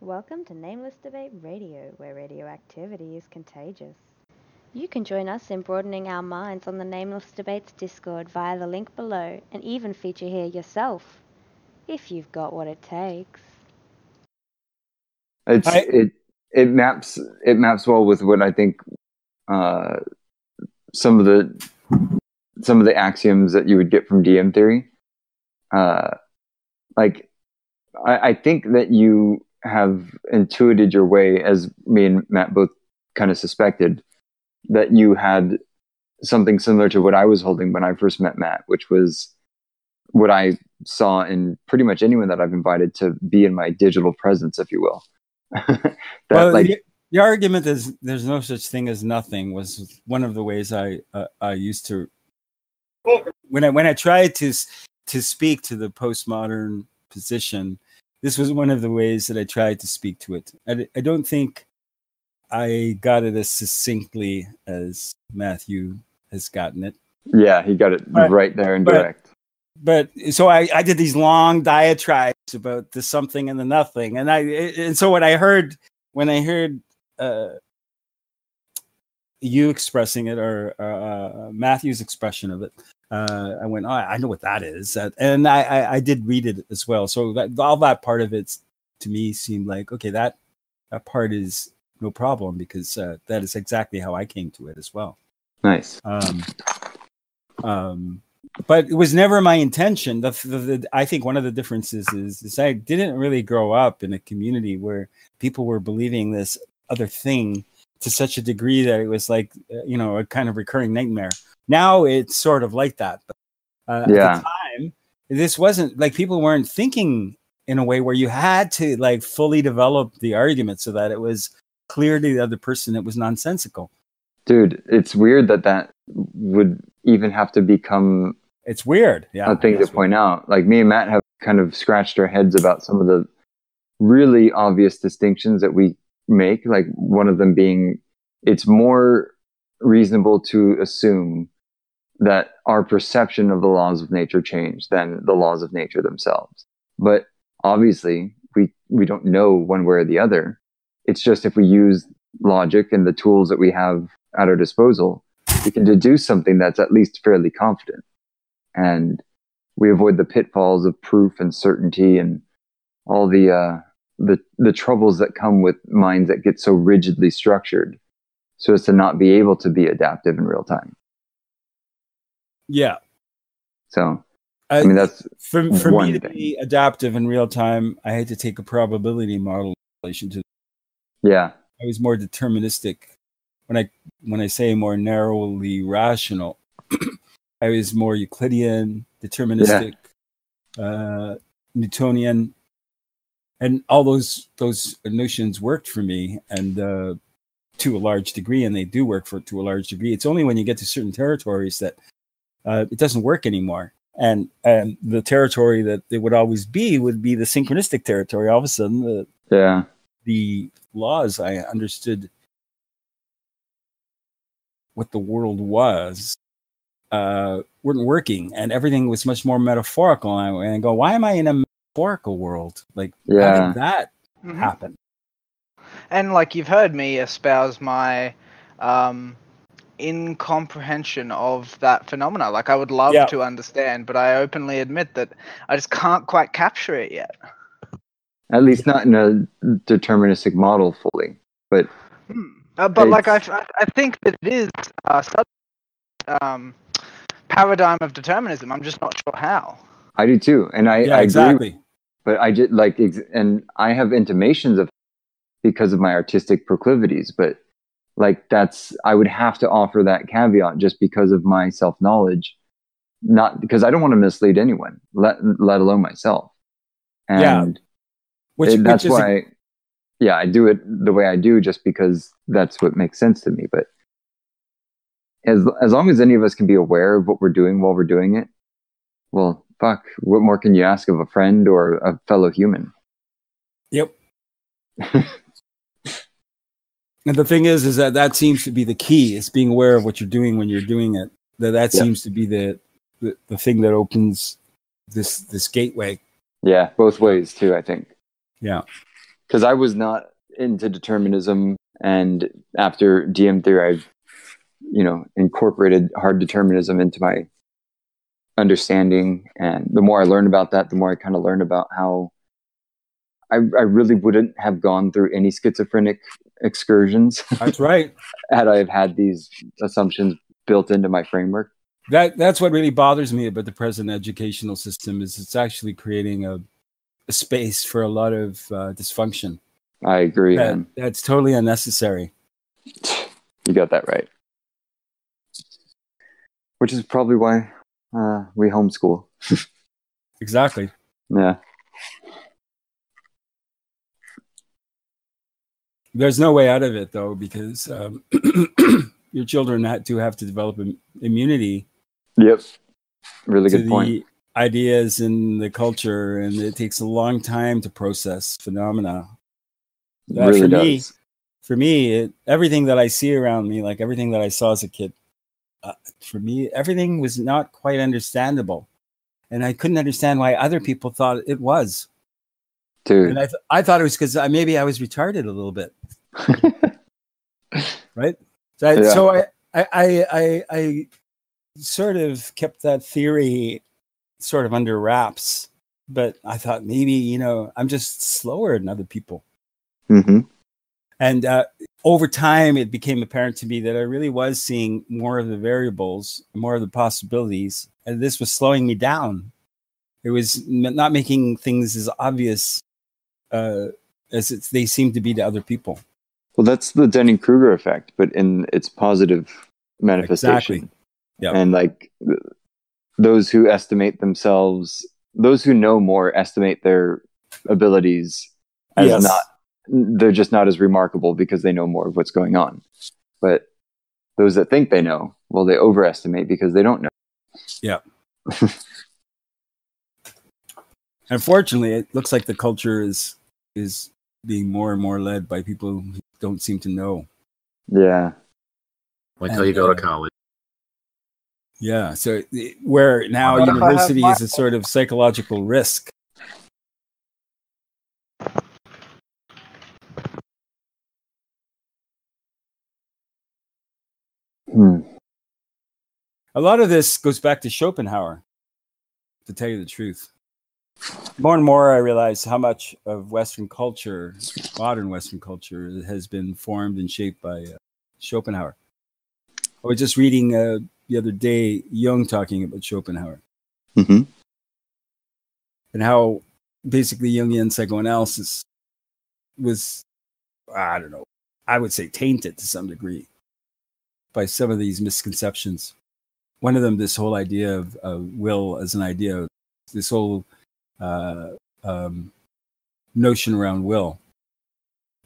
Welcome to Nameless Debate Radio, where radioactivity is contagious. You can join us in broadening our minds on the Nameless Debates Discord via the link below and even feature here yourself, if you've got what it takes. It's I- it it maps it maps well with what I think uh, some of the some of the axioms that you would get from DM theory. Uh, like I, I think that you have intuited your way, as me and Matt both kind of suspected, that you had something similar to what I was holding when I first met Matt, which was what I saw in pretty much anyone that I've invited to be in my digital presence, if you will. that well, like the, the argument is there's no such thing as nothing was one of the ways I uh, I used to when I when I tried to to speak to the postmodern position. This was one of the ways that I tried to speak to it. I, I don't think I got it as succinctly as Matthew has gotten it. yeah, he got it But- right there and but- direct. but so I, I did these long diatribes about the something and the nothing and i and so when i heard when i heard uh you expressing it or uh, matthew's expression of it uh i went oh, i know what that is and I, I i did read it as well so that all that part of it to me seemed like okay that that part is no problem because uh, that is exactly how i came to it as well Nice. um, um, but it was never my intention. The, the, the, I think one of the differences is, is I didn't really grow up in a community where people were believing this other thing to such a degree that it was like, uh, you know, a kind of recurring nightmare. Now it's sort of like that. But uh, Yeah. at the time, this wasn't like people weren't thinking in a way where you had to like fully develop the argument so that it was clear to the other person it was nonsensical. Dude, it's weird that that would even have to become It's weird. Yeah. a thing to it's weird. point out. Like me and Matt have kind of scratched our heads about some of the really obvious distinctions that we make. Like one of them being it's more reasonable to assume that our perception of the laws of nature change than the laws of nature themselves. But obviously, we we don't know one way or the other. It's just if we use logic and the tools that we have at our disposal, we can deduce something that's at least fairly confident. And we avoid the pitfalls of proof and certainty and all the uh, the the troubles that come with minds that get so rigidly structured so as to not be able to be adaptive in real time. Yeah. So I, I mean that's for, for me to thing. be adaptive in real time, I had to take a probability model in relation to. yeah. I was more deterministic. When I when I say more narrowly rational, I was more Euclidean, deterministic, uh, Newtonian, and all those those notions worked for me, and uh, to a large degree, and they do work for to a large degree. It's only when you get to certain territories that uh, it doesn't work anymore. And and the territory that it would always be would be the synchronistic territory. All of a sudden, the Yeah. the laws, I understood what the world was uh, weren't working, and everything was much more metaphorical. And I, and I go, why am I in a metaphorical world? Like, how did that Mhm. happen? And like you've heard me espouse my um, incomprehension of that phenomena. Like I would love Yeah. to understand, but I openly admit that I just can't quite capture it yet. At least not in a deterministic model fully. But Hmm. Uh, but like I, I I think that it is a sub um, paradigm of determinism. I'm just not sure how. I do too. And I, yeah, I agree exactly. but I did like, ex- and I have intimations of because of my artistic proclivities, but like that's, I would have to offer that caveat just because of my self knowledge, not because I don't want to mislead anyone, let, let alone myself. Yeah, And Which, it- that's which is a- why, yeah, I do it the way I do just because that's what makes sense to me. But as, as long as any of us can be aware of what we're doing while we're doing it, well, fuck, what more can you ask of a friend or a fellow human? Yep. and the thing is, is that that seems to be the key. Is being aware of what you're doing when you're doing it. That that Yeah. seems to be the, the the thing that opens this this gateway. Yeah, both ways too, I think. Yeah. because I was not into determinism, and after DM theory, I've you know incorporated hard determinism into my understanding, and the more I learned about that, the more I kind of learned about how I, I really wouldn't have gone through any schizophrenic excursions That's right. had I have had these assumptions built into my framework. That that's what really bothers me about the present educational system is it's actually creating a, a space for a lot of uh, dysfunction. I agree, That, that's totally unnecessary. You got that right. Which is probably why uh, we homeschool. Exactly. Yeah. There's no way out of it though, because um, your children ha- do have to develop im- immunity Yep. Really to good the point. ideas in the culture, and it takes a long time to process phenomena. Uh, really for does. me, for me, it, everything that I see around me, like everything that I saw as a kid, uh, for me, everything was not quite understandable, and I couldn't understand why other people thought it was. Dude. And I, th- I thought it was because maybe I was retarded a little bit, right? So, I, Yeah. so I, I, I, I, sort of kept that theory sort of under wraps, but I thought maybe you know I'm just slower than other people. hmm And uh, over time, it became apparent to me that I really was seeing more of the variables, more of the possibilities, and this was slowing me down. It was not making things as obvious uh, as it's, they seem to be to other people. Well, that's the Dunning Kruger effect, but in its positive manifestation. Exactly. Yep. And like those who estimate themselves, those who know more estimate their abilities as Yes. not, they're just not as remarkable because they know more of what's going on. But those that think they know, well, they overestimate because they don't know. Yeah. Unfortunately, it looks like the culture is is being more and more led by people who don't seem to know. Yeah. Until till you go And, to uh, college. Yeah, so where now What if I have university my- is a sort of psychological risk. Hmm. A lot of this goes back to Schopenhauer, to tell you the truth. More and more, I realize how much of Western culture, modern Western culture, has been formed and shaped by uh, Schopenhauer. I was just reading uh, the other day Jung talking about Schopenhauer hmm and how basically Jungian psychoanalysis was, I don't know, I would say tainted to some degree by some of these misconceptions. One of them, this whole idea of uh, will as an idea, this whole uh, um, notion around will.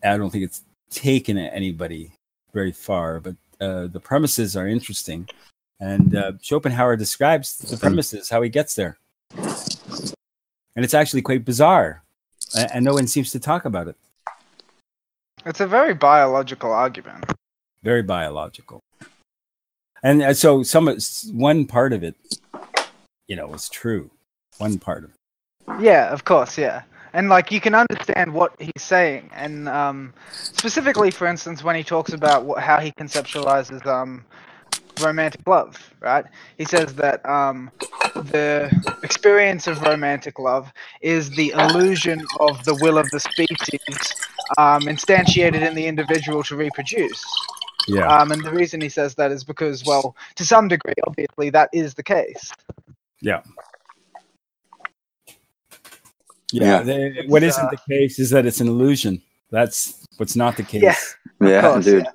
I don't think it's taken anybody very far, but uh, the premises are interesting. And uh, Schopenhauer describes the premises, how he gets there. And it's actually quite bizarre. a- And no one seems to talk about it. It's a very biological argument. Very biological. And uh, so some one part of it, you know, is true. One part of it. Yeah, of course, yeah. And like you can understand what he's saying, and um, specifically, for instance, when he talks about what, how he conceptualizes um, romantic love, right? He says that um, the experience of romantic love is the illusion of the will of the species um, instantiated in the individual to reproduce. Yeah. Um, and the reason he says that is because, well, to some degree, obviously, that is the case. Yeah. Yeah. they- It's, what isn't uh, the case is that it's an illusion. That's what's not the case. Yeah. Yeah, course, dude.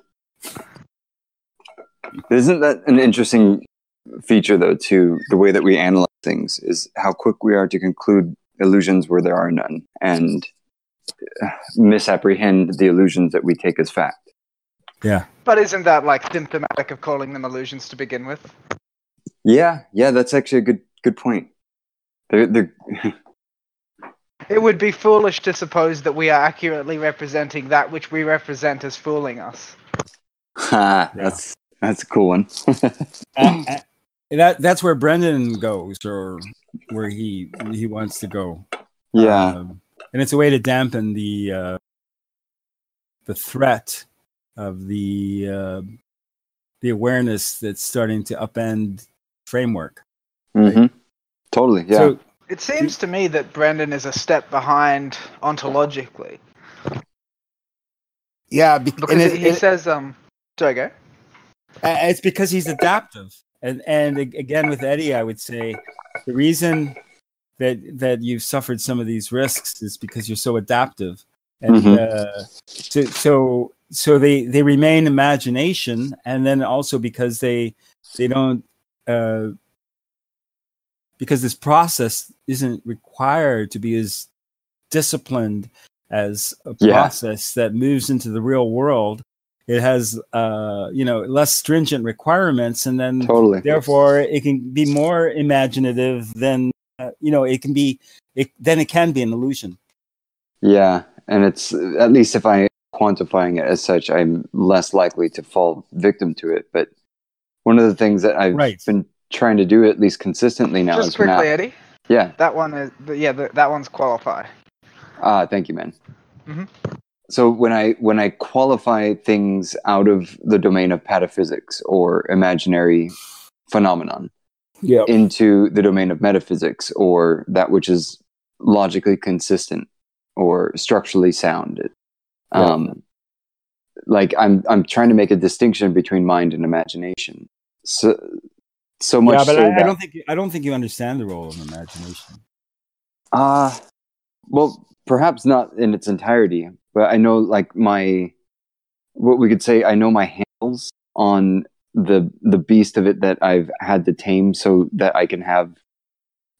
Isn't that an interesting feature, though, to the way that we analyze things? Is how quick we are to conclude illusions where there are none, and uh, misapprehend the illusions that we take as fact. Yeah. But isn't that like symptomatic of calling them illusions to begin with? Yeah, yeah, that's actually a good good point. They're, they're, It would be foolish to suppose that we are accurately representing that which we represent as fooling us. ha, that's that's a cool one. Uh, uh, that that's where Brendan goes, or where he he wants to go. yeah, Um, and it's a way to dampen the uh, the threat of the uh, the awareness that's starting to upend framework. mm-hmm Totally. Yeah. So It seems to me that Brendan is a step behind ontologically yeah, bec- because and he, it- he it- says, um, sorry, go. Uh, it's because he's adaptive and and again with eddie i would say the reason that that you've suffered some of these risks is because you're so adaptive and Mhm. uh, so so so they they remain imagination and then also because they they don't uh because this process isn't required to be as disciplined as a Yeah. process that moves into the real world it has uh you know less stringent requirements and then totally. therefore it can be more imaginative than uh, you know it can be it then it can be an illusion Yeah, and it's at least if I quantifying it as such, I'm less likely to fall victim to it. But one of the things that I've Right. been trying to do at least consistently now Just is quickly, map. Eddie. Yeah. That one is, yeah, th- that one's qualify. Ah, thank you, man. Mhm. So when I when I qualify things out of the domain of pataphysics or imaginary phenomenon yeah into the domain of metaphysics or that which is logically consistent or structurally sound, Yeah. um, like I'm I'm trying to make a distinction between mind and imagination. So so much yeah but so I, I don't think i don't think you understand the role of imagination Uh well, perhaps not in its entirety, but I know like my what we could say I know my handles on the the beast of it that I've had to tame so that I can have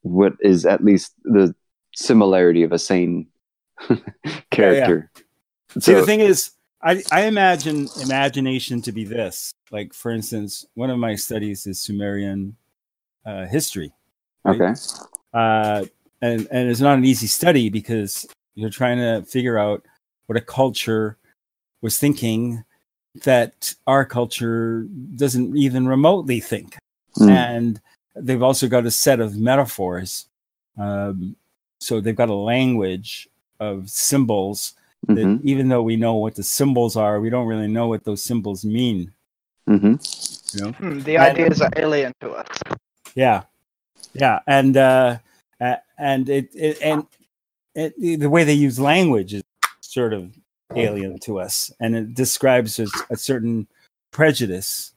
what is at least the similarity of a sane character. See, So- the thing is, I, I imagine imagination to be this. Like, for instance, one of my studies is Sumerian uh, history. right? okay. Uh, and, and it's not an easy study because you're trying to figure out what a culture was thinking that our culture doesn't even remotely think Mm. and they've also got a set of metaphors. Um, so they've got a language of symbols that Mhm. even though we know what the symbols are, we don't really know what those symbols mean. Mhm. You know? Hmm, the And- ideas are alien to us. Yeah, yeah, and uh, uh, and it, it and it, the way they use language is sort of alien to us, and it describes a, a certain prejudice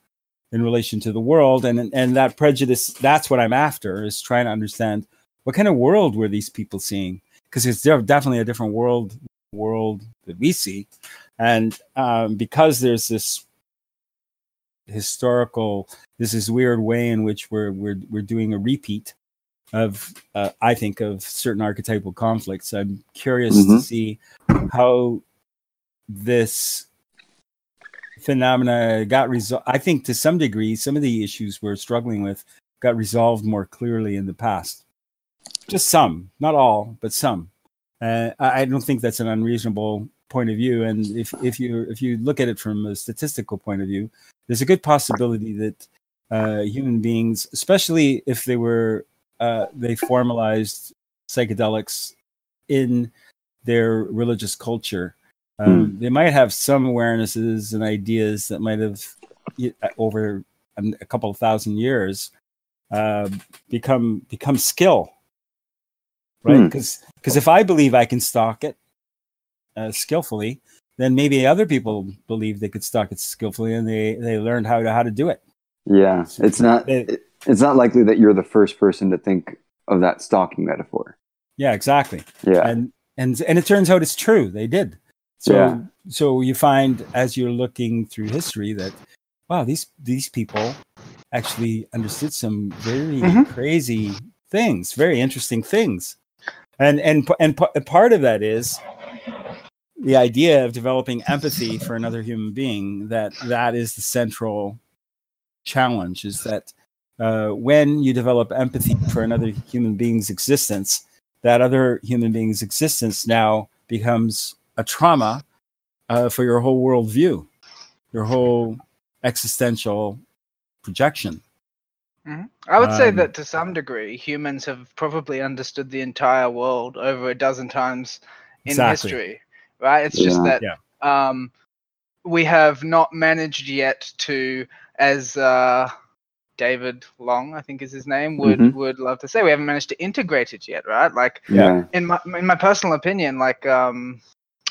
in relation to the world, and and that prejudice that's what I'm after is trying to understand what kind of world were these people seeing because it's definitely a different world world that we see, and um, because there's this historical this is weird way in which we're we're we're doing a repeat of uh, I think of certain archetypal conflicts. I'm curious to Mhm. see how this phenomena got resolved. I think to some degree, some of the issues we're struggling with got resolved more clearly in the past. Just some, not all, but some. Uh, I don't think that's an unreasonable point of view. And if if you if you look at it from a statistical point of view, there's a good possibility that uh, human beings, especially if they were uh, they formalized psychedelics in their religious culture, um, they might have some awarenesses and ideas that might have over a, a couple of thousand years uh, become become skill, right? Hmm. Because because if I believe I can stalk it uh, skillfully, then maybe other people believe they could stalk it skillfully, and they they learned how to how to do it. Yeah, it's not They- it's not likely that you're the first person to think of that stalking metaphor. Yeah, exactly. Yeah. And and and it turns out it's true. They did. So Yeah. so you find as you're looking through history that wow, these these people actually understood some very Mhm. crazy things, very interesting things. And and and p- part of that is the idea of developing empathy for another human being that that is the central challenge is that uh, when you develop empathy for another human being's existence that other human being's existence now becomes a trauma uh, for your whole worldview your whole existential projection I would say Um, that to some degree, humans have probably understood the entire world over a dozen times in Exactly. history, right? It's just that Yeah. um, we have not managed yet to, as uh, David Long, I think is his name, would Mhm. would love to say, we haven't managed to integrate it yet, right? Like Yeah. in my in my personal opinion, like um,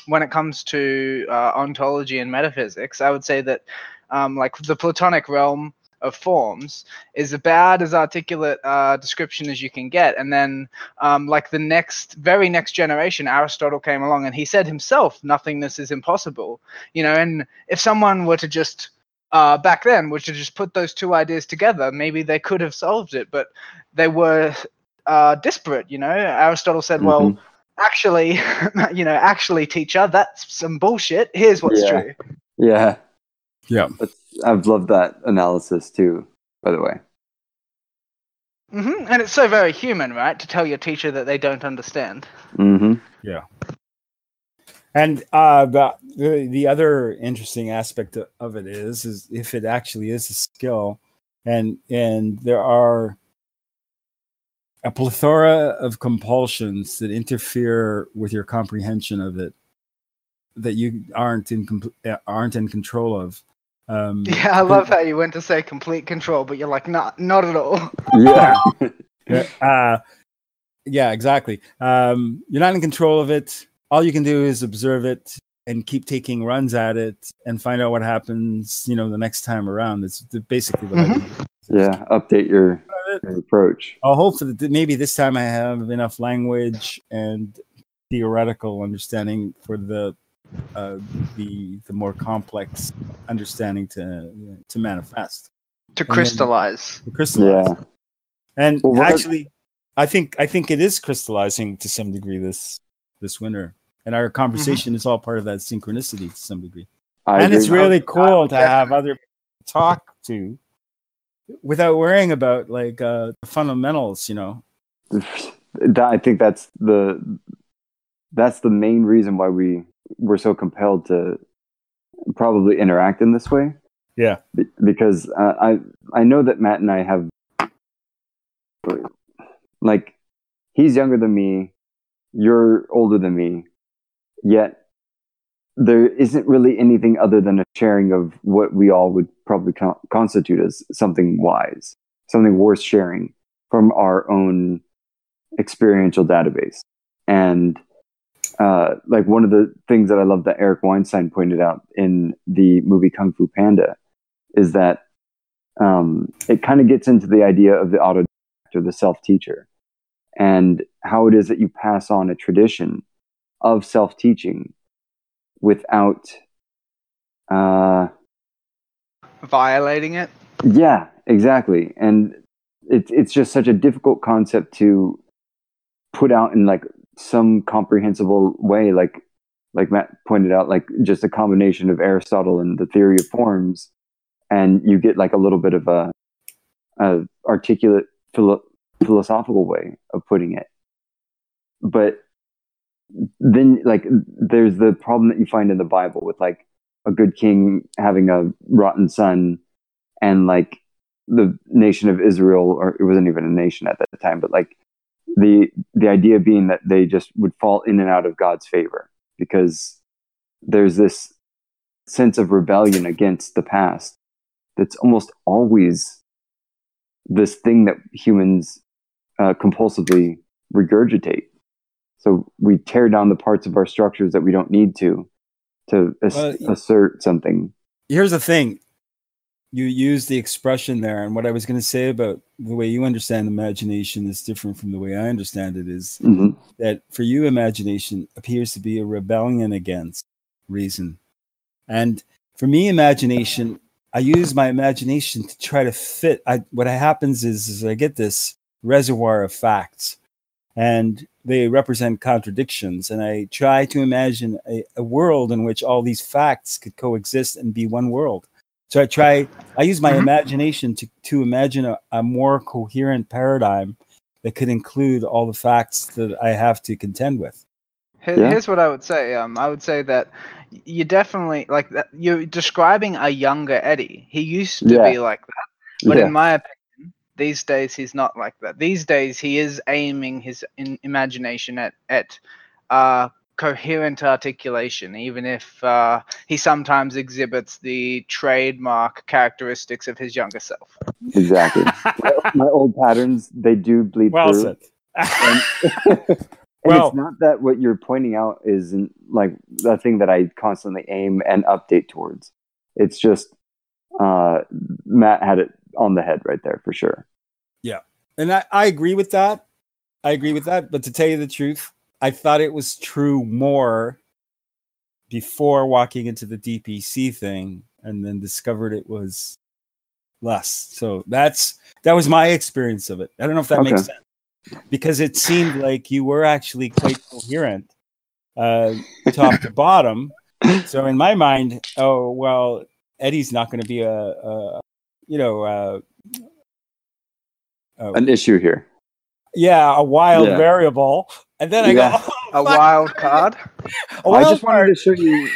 when it comes to uh, ontology and metaphysics, I would say that um, like the Platonic realm of forms is about as articulate uh, description as you can get, and then um, like the next very next generation, Aristotle came along and he said himself, nothingness is impossible. You know, and if someone were to just uh, back then were to just put those two ideas together, maybe they could have solved it, but they were uh, disparate. You know, Aristotle said, "Well, Mhm. actually, you know, actually, teacher, that's some bullshit. Here's what's Yeah. true." Yeah. Yeah. That's, I've loved that analysis too, by the way. hmm And it's so very human, right, to tell your teacher that they don't understand. hmm Yeah. And uh, the, the the other interesting aspect of it is is if it actually is a skill, and and there are a plethora of compulsions that interfere with your comprehension of it that you aren't in compl- uh, aren't in control of. Um, Yeah, I love how you went to say complete control, but you're like, not, not at all. Yeah. Yeah, uh, yeah, exactly. Um, you're not in control of it. All you can do is observe it and keep taking runs at it and find out what happens. You know, the next time around. It's basically what I do. yeah. Update your, your approach. I'll hope that maybe this time I have enough language and theoretical understanding for the uh, the the more complex understanding to to manifest To then- crystallize. to crystallize. Yeah. And Well, actually, I think I think it is crystallizing to some degree this this winter, and our conversation is all part of that synchronicity to some degree. I and it's agree. really cool to have other people talk to without worrying about like uh, the fundamentals. You know, I think that's the that's the main reason why we were so compelled to probably interact in this way. Yeah. Be- because uh, I I know that Matt and I have like he's younger than me, you're older than me, yet there isn't really anything other than a sharing of what we all would probably con- constitute as something wise, something worth sharing from our own experiential database. And uh, like one of the things that I love that Eric Weinstein pointed out in the movie Kung Fu Panda is that um, it kind of gets into the idea of the autodidact or the self teacher and how it is that you pass on a tradition of self teaching without, uh, Violating it. yeah, exactly. And it's it's just such a difficult concept to put out in like some comprehensible way, like like Matt pointed out, like just a combination of Aristotle and the theory of forms, and you get like a little bit of a, a articulate philo- philosophical way of putting it. But then, like, there's the problem that you find in the Bible with like a good king having a rotten son, and like the nation of Israel, or it wasn't even a nation at that time, but like the the idea being that they just would fall in and out of God's favor because there's this sense of rebellion against the past that's almost always this thing that humans uh, compulsively regurgitate. So we tear down the parts of our structures that we don't need to to ass- Well, assert something. here's the thing. You use the expression there, and what I was going to say about the way you understand imagination is different from the way I understand it. Is hmm that for you imagination appears to be a rebellion against reason. And for me imagination i use my imagination to try to fit I, what happens is, is i get this reservoir of facts and they represent contradictions. And i try to imagine a, a world in which all these facts could coexist and be one world so i try i use my Mhm. imagination to, to imagine a, a more coherent paradigm that could include all the facts that I have to contend with. Here, Yeah. Here's what I would say. Um, I would say that you definitely like that. You're describing a younger Eddie. He used to Yeah. be like that, but Yeah. in my opinion, these days he's not like that. These days he is aiming his in, imagination at at uh, coherent articulation, even if uh, he sometimes exhibits the trademark characteristics of his younger self. Exactly. my, my old patterns, they do bleed well through. said. And, and Well- it's not that what you're pointing out isn't like the thing that I constantly aim and update towards. It's just uh, Matt had it on the head right there for sure. Yeah. And I, I agree with that. I agree with that. But to tell you the truth, I thought it was true more before walking into the DPC thing and then discovered it was less. So that's that was my experience of it. I don't know if that makes sense. Because it seemed like you were actually quite coherent, uh, top to bottom. So in my mind, oh well, Eddie's not going to be a, a you know, uh, uh, An issue here. yeah, a wild Yeah. variable. And then I got go, oh, A fuck, wild card. a I wild just wanted to show you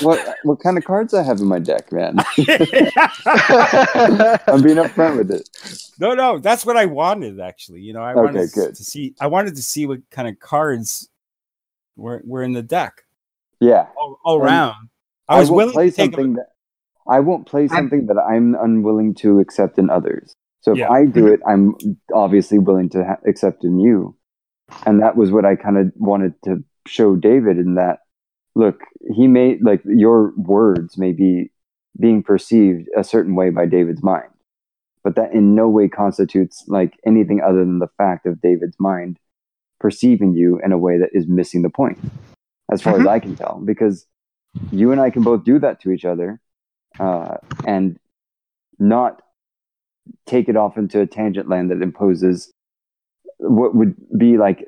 what what kind of cards I have in my deck, man. I'm being upfront with it. no, no, that's what I wanted actually. You know, I Okay, wanted good. to see I wanted to see what kind of cards were were in the deck Yeah. all, all around. I was won't willing play to take something that I won't play something that I'm unwilling to accept in others. So if Yeah. I do mm-hmm. it, I'm obviously willing to ha- accept in you. And that was what I kind of wanted to show David in that look, he may like your words may be being perceived a certain way by David's mind. But that in no way constitutes like anything other than the fact of David's mind perceiving you in a way that is missing the point, as far as Mhm. I can tell. Because you and I can both do that to each other uh, and not take it off into a tangent land that imposes what would be like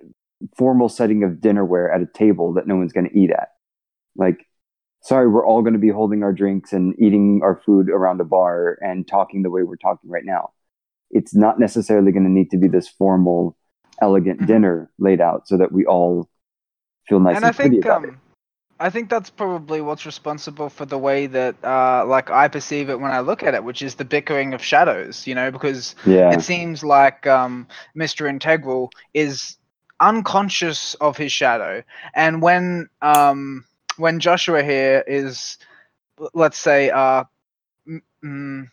formal setting of dinnerware at a table that no one's going to eat at. Like, sorry, we're all going to be holding our drinks and eating our food around a bar and talking the way we're talking right now. It's not necessarily going to need to be this formal, elegant Mhm. dinner laid out so that we all feel nice and, and I pretty think um, I think that's probably what's responsible for the way that uh, like I perceive it when I look at it, which is the bickering of shadows. You know, because Yeah. it seems like um, Mr. Integral is unconscious of his shadow, and when um, when Joshua here is, let's say, uh, mm,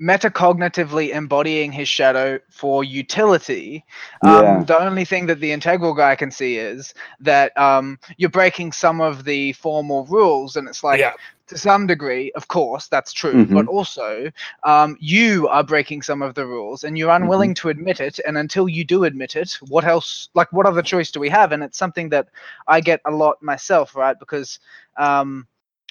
metacognitively embodying his shadow for utility, um, Yeah. the only thing that the integral guy can see is that um, you're breaking some of the formal rules, and it's like Yeah. to some degree, of course, that's true, Mhm. but also um, you are breaking some of the rules, and you're unwilling to admit it. And until you do admit it, what else? Like, what other choice do we have? And it's something that I get a lot myself, right? Because um,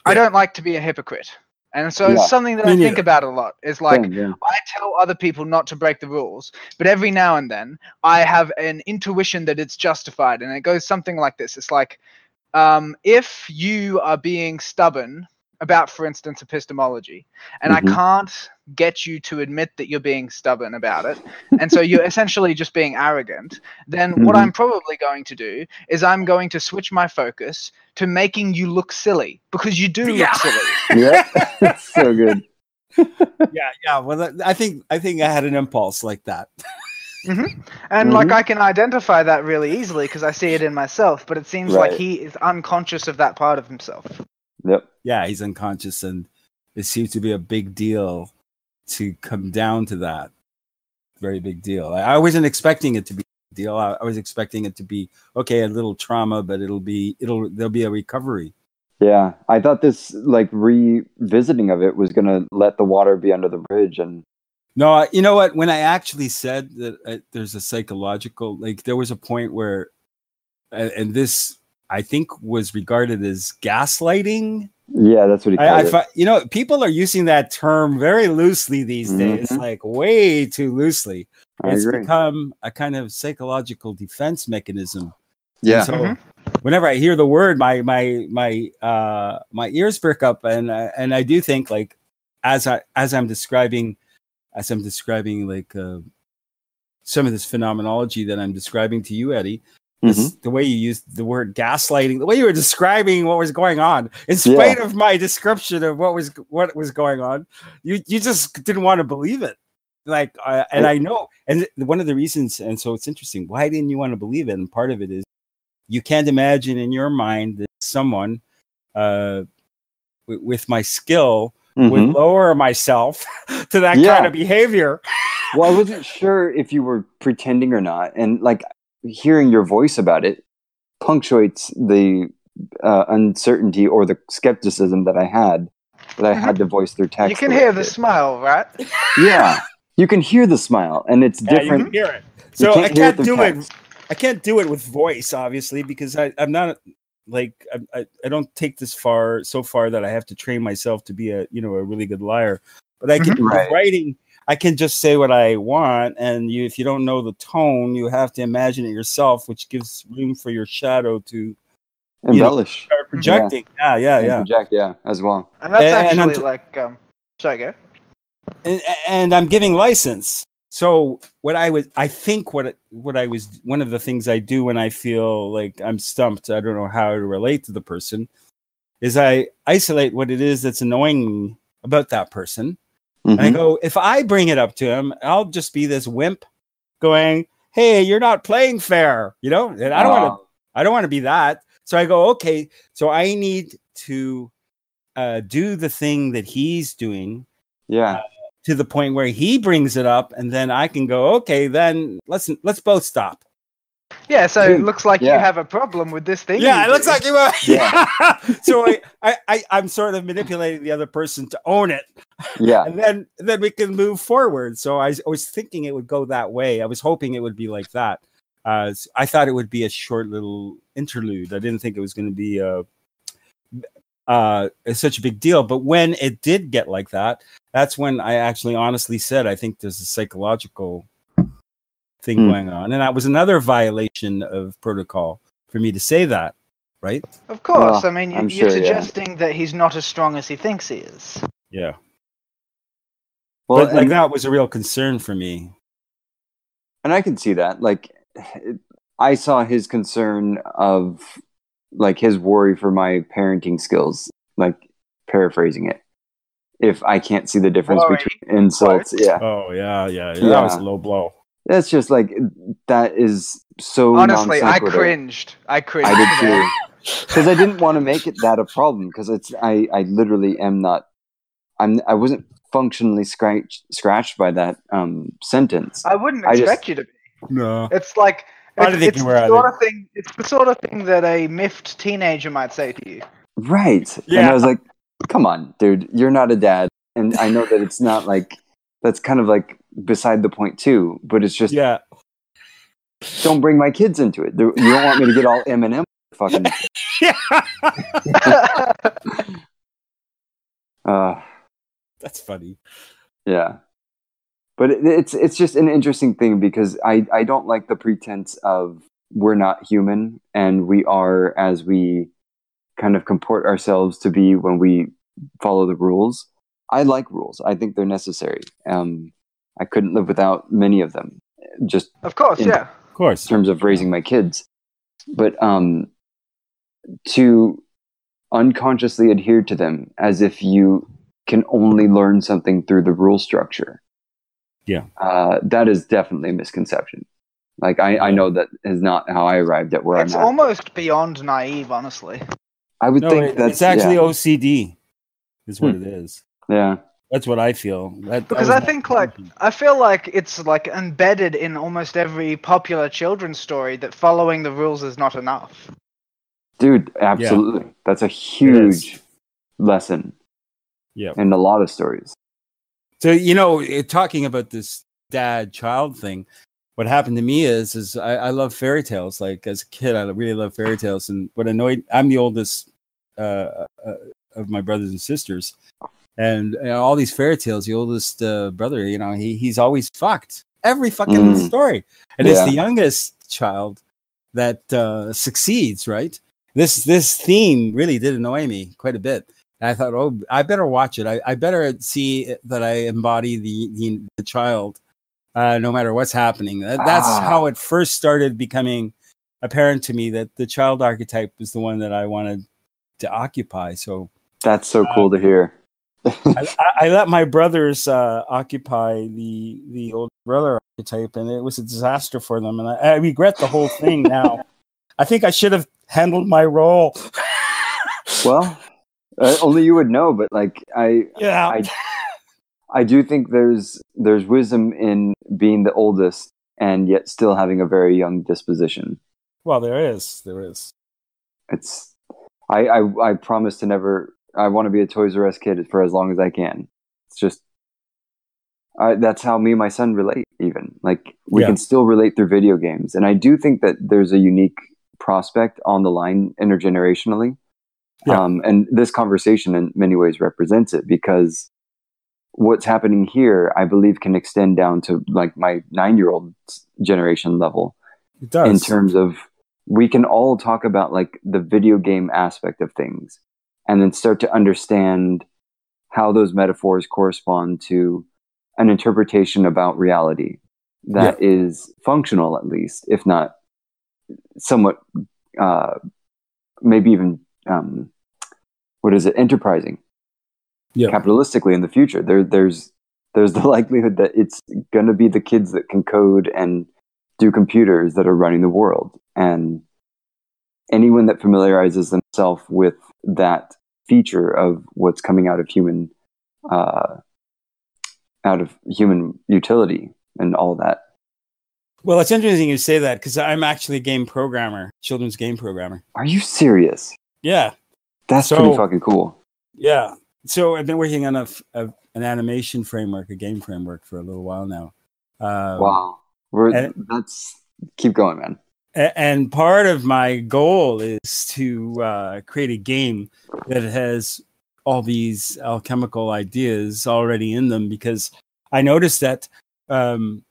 I don't like to be a hypocrite. And so Yeah. it's something that Me I think about a lot. It's like Same, yeah. I tell other people not to break the rules, but every now and then I have an intuition that it's justified, and it goes something like this: It's like, um, if you are being stubborn about, for instance, epistemology, and Mhm. I can't get you to admit that you're being stubborn about it, and so you're essentially just being arrogant, then what Mhm. I'm probably going to do is I'm going to switch my focus to making you look silly because you do Yeah. look silly. yeah. so good. yeah, yeah. Well, I think I think I had an impulse like that. And like Mhm. I can identify that really easily because I see it in myself, but it seems like he is unconscious of that part of himself. Yep. Yeah, he's unconscious, and it seems to be a big deal to come down to that. Very big deal. I, I wasn't expecting it to be a deal. I, I was expecting it to be okay, a little trauma, but it'll be it'll there'll be a recovery. Yeah, I thought this like revisiting of it was gonna let the water be under the bridge, and No, I- you know what? When I actually said that uh, there's a psychological, like there was a point where, and, and this I think was regarded as gaslighting. Yeah, that's what he I, I fi- you know, people are using that term very loosely these days, Mhm. like way too loosely. I it's agree. become a kind of psychological defense mechanism. Yeah, And so Mhm. whenever I hear the word, my my my uh my ears perk up, and uh, and I do think like as I as I'm describing as I'm describing like uh, some of this phenomenology that I'm describing to you, Eddie. This, Mhm. The way you used the word gaslighting, the way you were describing what was going on, in spite of my description of what was what was going on, you you just didn't want to believe it. Like, uh, and I know, and one of the reasons, and so it's interesting. Why didn't you want to believe it? And part of it is you can't imagine in your mind that someone uh, w- with my skill would Mhm. lower myself to that Yeah. kind of behavior. well, I wasn't sure if you were pretending or not, and like hearing your voice about it punctuates the uh, uncertainty or the skepticism that I had that I had to voice through text. you can hear the bit. smile, right? yeah, you can hear the smile, and it's Yeah, you different. can hear it. You So can't I can't through do it. I can't do it with voice, obviously, because I, I'm not like I, I, I don't take this far so far that I have to train myself to be a you know a really good liar. But I can with Right. writing. I can just say what I want, and you, if you don't know the tone, you have to imagine it yourself, which gives room for your shadow to you know, start projecting. Yeah, yeah, and yeah. project, yeah, as well. And that's And I'm actually t- like, um, sorry, go. and, and I'm giving license. So what I was, I think what what I was, one of the things I do when I feel like I'm stumped, I don't know how to relate to the person, is I isolate what it is that's annoying about that person, and I Mhm. go, if I bring it up to him, I'll just be this wimp, going, "Hey, you're not playing fair," you know, and I don't want to. Uh, I don't want to be that. So I go, okay, so I need to uh, do the thing that he's doing yeah, to the point where he brings it up, and then I can go, okay, then let's let's both stop. Yeah, so it looks like yeah. you have a problem with this thing. Yeah, you it looks like you. Were, Yeah. so I, I, I, I'm sort of manipulating the other person to own it, yeah, and then then we can move forward. So I, was- I was thinking it would go that way. I was hoping it would be like that. Uh, s- I thought it would be a short little interlude. I didn't think it was going to be a, uh, such a big deal. But when it did get like that, that's when I actually honestly said, I think there's a psychological thing Hmm. going on, and that was another violation of protocol for me to say that. Right? Of course. Well, I mean, you, I'm you're sure, yeah. suggesting that he's not as strong as he thinks he is. Yeah. well, but like and- that was a real concern for me. and I can see that. Like, it- I saw his concern of like his worry for my parenting skills, like paraphrasing it. If I can't see the difference Worry. between insults, Words. yeah, Oh yeah, yeah, yeah. That Yeah. was a low blow. That's just like that is so. Honestly, I cringed. I cringed. I did too. because I didn't want to make it that a problem because it's I I literally am not I'm I wasn't functionally scratched scratched by that um sentence. I wouldn't I just- expect you to be. No. It's like I it's, didn't think it's you were the either. sort of thing. It's the sort of thing that a miffed teenager might say to you. Right. And Yeah. I was like, come on, dude, you're not a dad. And I know that it's not like that's kind of like beside the point too, but it's just Yeah. don't bring my kids into it. You don't want me to get all Eminem fucking uh That's funny. Yeah, but it, it's it's just an interesting thing because I I don't like the pretense of we're not human and we are as we kind of comport ourselves to be when we follow the rules. I like rules. I think they're necessary. Um, I couldn't live without many of them, just of course, In- yeah. Of course. in terms of raising my kids. But um, to unconsciously adhere to them as if you can only learn something through the rule structure. Yeah. Uh, that is definitely a misconception. Like I, I know that is not how I arrived at where It's I'm at. almost beyond naive, honestly. I would No, think it- that's it's actually yeah, OCD, is what Hmm. it is. yeah. That's what I feel. That, that Because was I think, like, thinking. I feel like it's like embedded in almost every popular children's story that following the rules is not enough. dude, absolutely. That's a huge lesson yeah. in a lot of stories. So you know, it, talking about this dad-child thing, what happened to me is, is I, I love fairy tales. Like as a kid, I really love fairy tales. And what annoyed, I'm the oldest uh, uh, of my brothers and sisters, and you know, all these fairy tales. The oldest uh, brother, you know, he he's always fucked every fucking Mm. story, and it's the youngest child that uh, succeeds. Right? This this theme really did annoy me quite a bit. And I thought, oh, I better watch it. I, I better see that I embody the the, the child, uh, no matter what's happening. That, that's Ah. how it first started becoming apparent to me that the child archetype was the one that I wanted to occupy. So That's so cool to hear. I, I- let my brothers uh, occupy the the old brother archetype, and it was a disaster for them. And I, I regret the whole thing now. I think I should have handled my role. Well, uh, only you would know, but like I, yeah. I, I do think there's there's wisdom in being the oldest and yet still having a very young disposition. well, there is. There is. It's I I, I promise to never. I want to be a Toys R Us kid for as long as I can. It's just. I, that's how me and my son relate. Even like we Yeah. can still relate through video games, and I do think that there's a unique prospect on the line intergenerationally. Yeah. Um, and this conversation in many ways represents it because what's happening here, I believe, can extend down to like my nine year old generation level It does. in terms of we can all talk about like the video game aspect of things and then start to understand how those metaphors correspond to an interpretation about reality that is functional at least if not somewhat uh, maybe even um, what is it? Enterprising. Yeah. capitalistically in the future there there's there's the likelihood that it's going to be the kids that can code and do computers that are running the world. And anyone that familiarizes themselves with that feature of what's coming out of human uh, out of human utility and all that well, it's interesting you say that because I'm actually a game programmer, children's game programmer. are you serious Yeah. that's So- pretty fucking cool Yeah. So I've been working on a, a- an animation framework, a game framework for a little while now. Um, wow We're, that's keep going man and part of my goal is to uh, create a game that has all these alchemical ideas already in them because I noticed that um,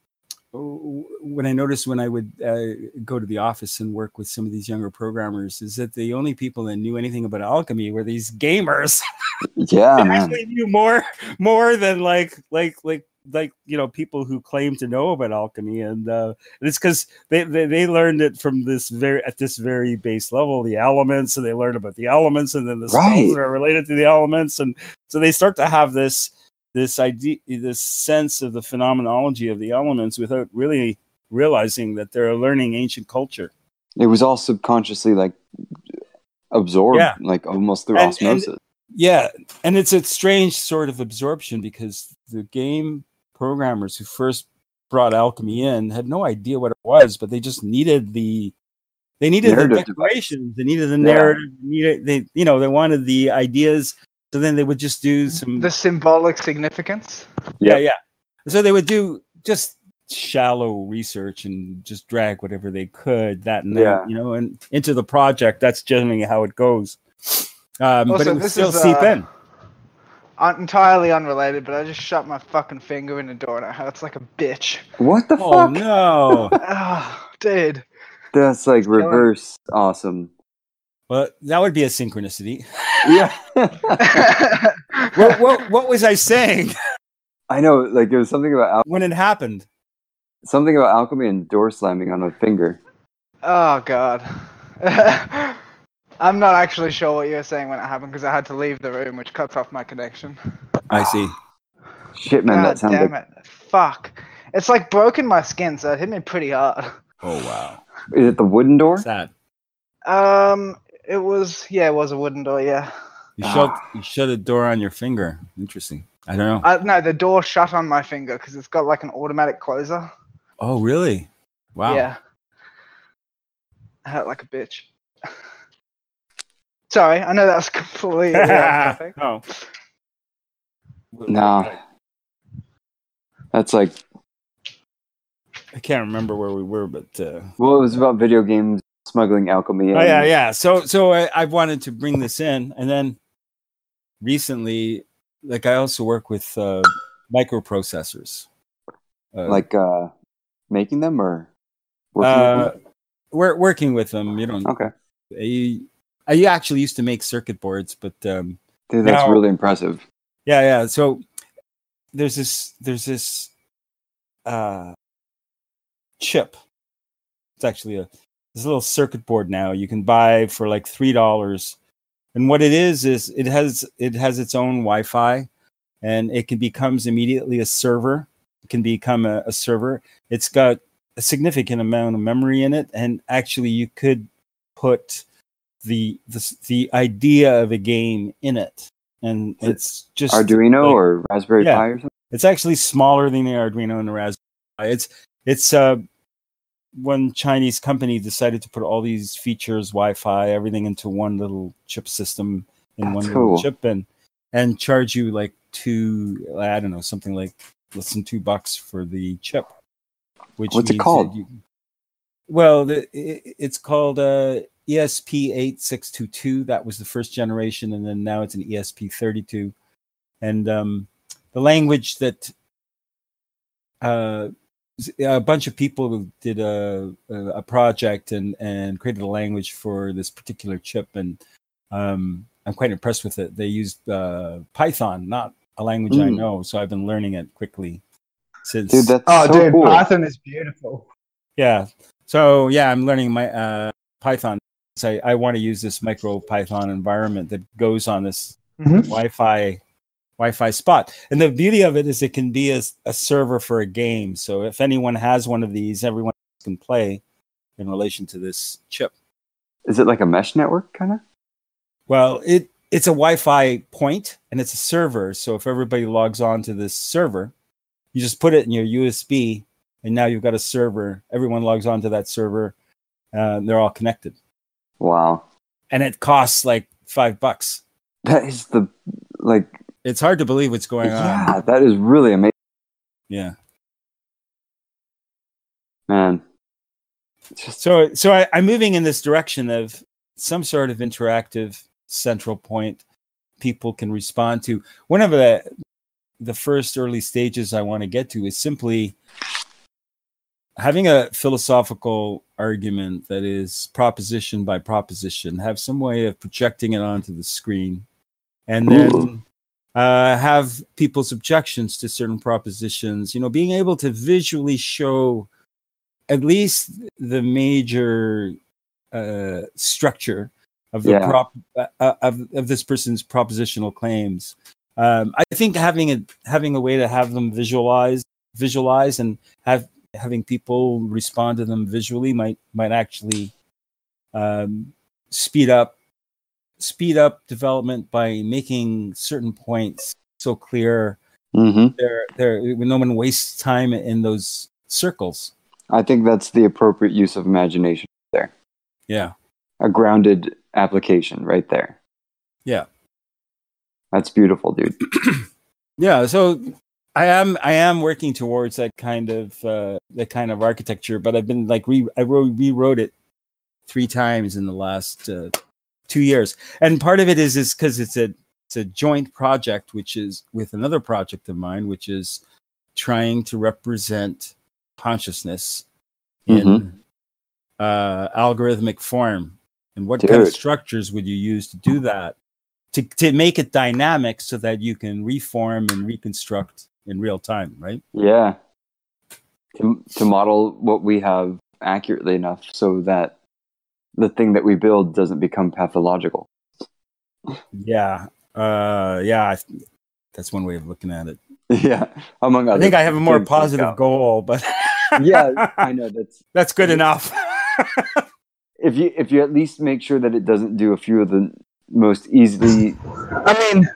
when I noticed when I would uh, go to the office and work with some of these younger programmers is that the only people that knew anything about alchemy were these gamers. yeah they man actually knew more more than like like like like you know people who claim to know about alchemy and uh it's because they, they they learned it from this very at this very base level the elements and they learned about the elements and then the spells Right. that are related to the elements and so they start to have this this idea this sense of the phenomenology of the elements without really realizing that they're learning ancient culture it was all subconsciously like absorbed Yeah. like almost through And- and- osmosis Yeah, and it's a strange sort of absorption because the game programmers who first brought alchemy in had no idea what it was, but they just needed the they needed Narrative the device. decorations, they needed the Yeah. narrative, needed they you know they wanted the ideas. So then they would just do some The symbolic significance. yeah yeah. So they would do just shallow research and just drag whatever they could that and Yeah. that, you know, and into the project. That's generally how it goes. Um, but Also, it would still is, seep uh, in. Un- entirely unrelated, but I just shut my fucking finger in the door and it hurts like a bitch. what the Oh fuck no! Ah, dude. that's like killing me. reverse awesome well, that would be a synchronicity. yeah what, what, what was I saying i know like there was something about al- when it happened? something about alchemy and door slamming on a finger oh god. I'm not actually sure what you were saying when it happened because I had to leave the room, which cuts off my connection. I see. shit man God that sounds damn like it! Fuck. It's like broken my skin, so it hit me pretty hard. Oh wow, is it the wooden door sad. Um, it was yeah, it was a wooden door. Yeah. You Ah. shut you shut a door on your finger. Interesting. I don't know. Uh, no, the door shut on my finger because it's got like an automatic closer. oh really? Wow. Yeah. I hurt like a bitch. Sorry, I know that was completely off topic. no. that's like I can't remember where we were, but uh, well it was about video games smuggling alchemy oh yeah, yeah. So so I, I wanted to bring this in, and then recently, like I also work with uh, microprocessors. Uh, like uh making them or working with uh, them? we're working with them. You know, okay I, I you actually used to make circuit boards, but um, Dude, that's Now- really impressive yeah, yeah. So there's this there's this uh, chip. It's actually a this little circuit board now you can buy for like three dollars, and what it is is it has it has its own Wi-Fi, and it can becomes immediately a server. It can become a, a server. It's got a significant amount of memory in it, and actually you could put the the the idea of a game in it, and it's just Arduino like- or Raspberry Yeah. Pi or something. it's actually smaller than the Arduino and the Raspberry. Pi. It's it's uh one Chinese company decided to put all these features, Wi-Fi, everything into one little chip system in That's one cool. little chip, and and charge you like two, I don't know, something like less than two bucks for the chip. Which What's it called? you- well, the, it, it's called uh, ESP8622. That was the first generation, and then now it's an ESP32. And um, the language that uh, a bunch of people did a, a project and, and created a language for this particular chip, and um, I'm quite impressed with it. They used uh, Python, not a language I Mm. know, so I've been learning it quickly since. Dude, that's Oh, so dude, cool. Python is beautiful. Yeah. So yeah, I'm learning my uh, Python. So I, I want to use this micro Python environment that goes on this Mhm. Wi-Fi Wi-Fi spot. And the beauty of it is it can be a, a server for a game. So if anyone has one of these, everyone can play in relation to this chip. Is it like a mesh network kind of? Well, it it's a Wi-Fi point and it's a server. So if everybody logs on to this server, you just put it in your USB, and now you've got a server. Everyone logs on to that server. Uh, they're all connected, Wow, and it costs like five bucks. that is the like. It's hard to believe what's going on. Yeah, that is really amazing, Yeah. man. Just So so I, I'm moving in this direction of some sort of interactive central point people can respond to. One of the the first early stages I want to get to is simply having a philosophical argument that is proposition by proposition, have some way of projecting it onto the screen, and then uh, have people's objections to certain propositions. You know, being able to visually show at least the major uh, structure of the Yeah. prop uh, uh, of, of this person's propositional claims. Um, I think having a having a way to have them visualize visualize and have having people respond to them visually might might actually um, speed up speed up development by making certain points so clear Mhm. there there no one wastes time in those circles I think that's the appropriate use of imagination. There. Yeah A grounded application, right there. Yeah. That's beautiful, dude. yeah so i am i am working towards that kind of uh that kind of architecture but i've been like re i wrote, rewrote it three times in the last uh, two years. And part of it is is because it's a it's a joint project which is with another project of mine which is trying to represent consciousness in uh algorithmic form. And what kind of structures would you use to do that? To, to make it dynamic so that you can reform and reconstruct in real time right Yeah. To, to model what we have accurately enough so that the thing that we build doesn't become pathological. yeah uh yeah I, that's one way of looking at it yeah. Among i think i have a more positive goal but yeah, I know that's that's good enough if you if you at least make sure that it doesn't do a few of the most easily I mean,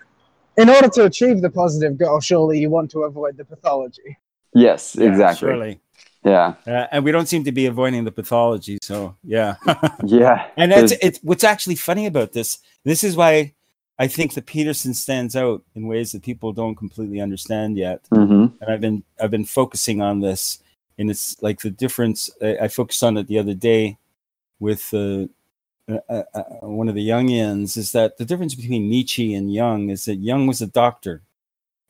in order to achieve the positive goal, surely you want to avoid the pathology. yes Yeah, exactly surely yeah uh, and we don't seem to be avoiding the pathology so yeah yeah And that's it's what's actually funny about this. This is why I think that Peterson stands out in ways that people don't completely understand yet. hmm And I've been I've been focusing on this, and it's like the difference. I, I focused on it the other day with uh, uh, uh, uh, one of the Jungians. Is that the difference between Nietzsche and Jung? Is that Jung was a doctor.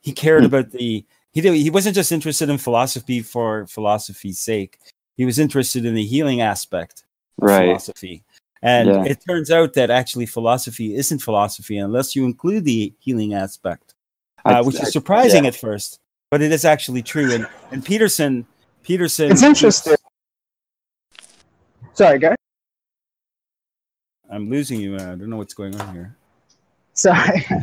He cared Hmm. about the he did, he wasn't just interested in philosophy for philosophy's sake. He was interested in the healing aspect of right philosophy. And Yeah. it turns out that actually philosophy isn't philosophy unless you include the healing aspect, uh, which is surprising yeah. at first, but it is actually true. And and Peterson, Peterson, It's interesting. Sorry, go. I'm losing you. I don't know what's going on here. Sorry.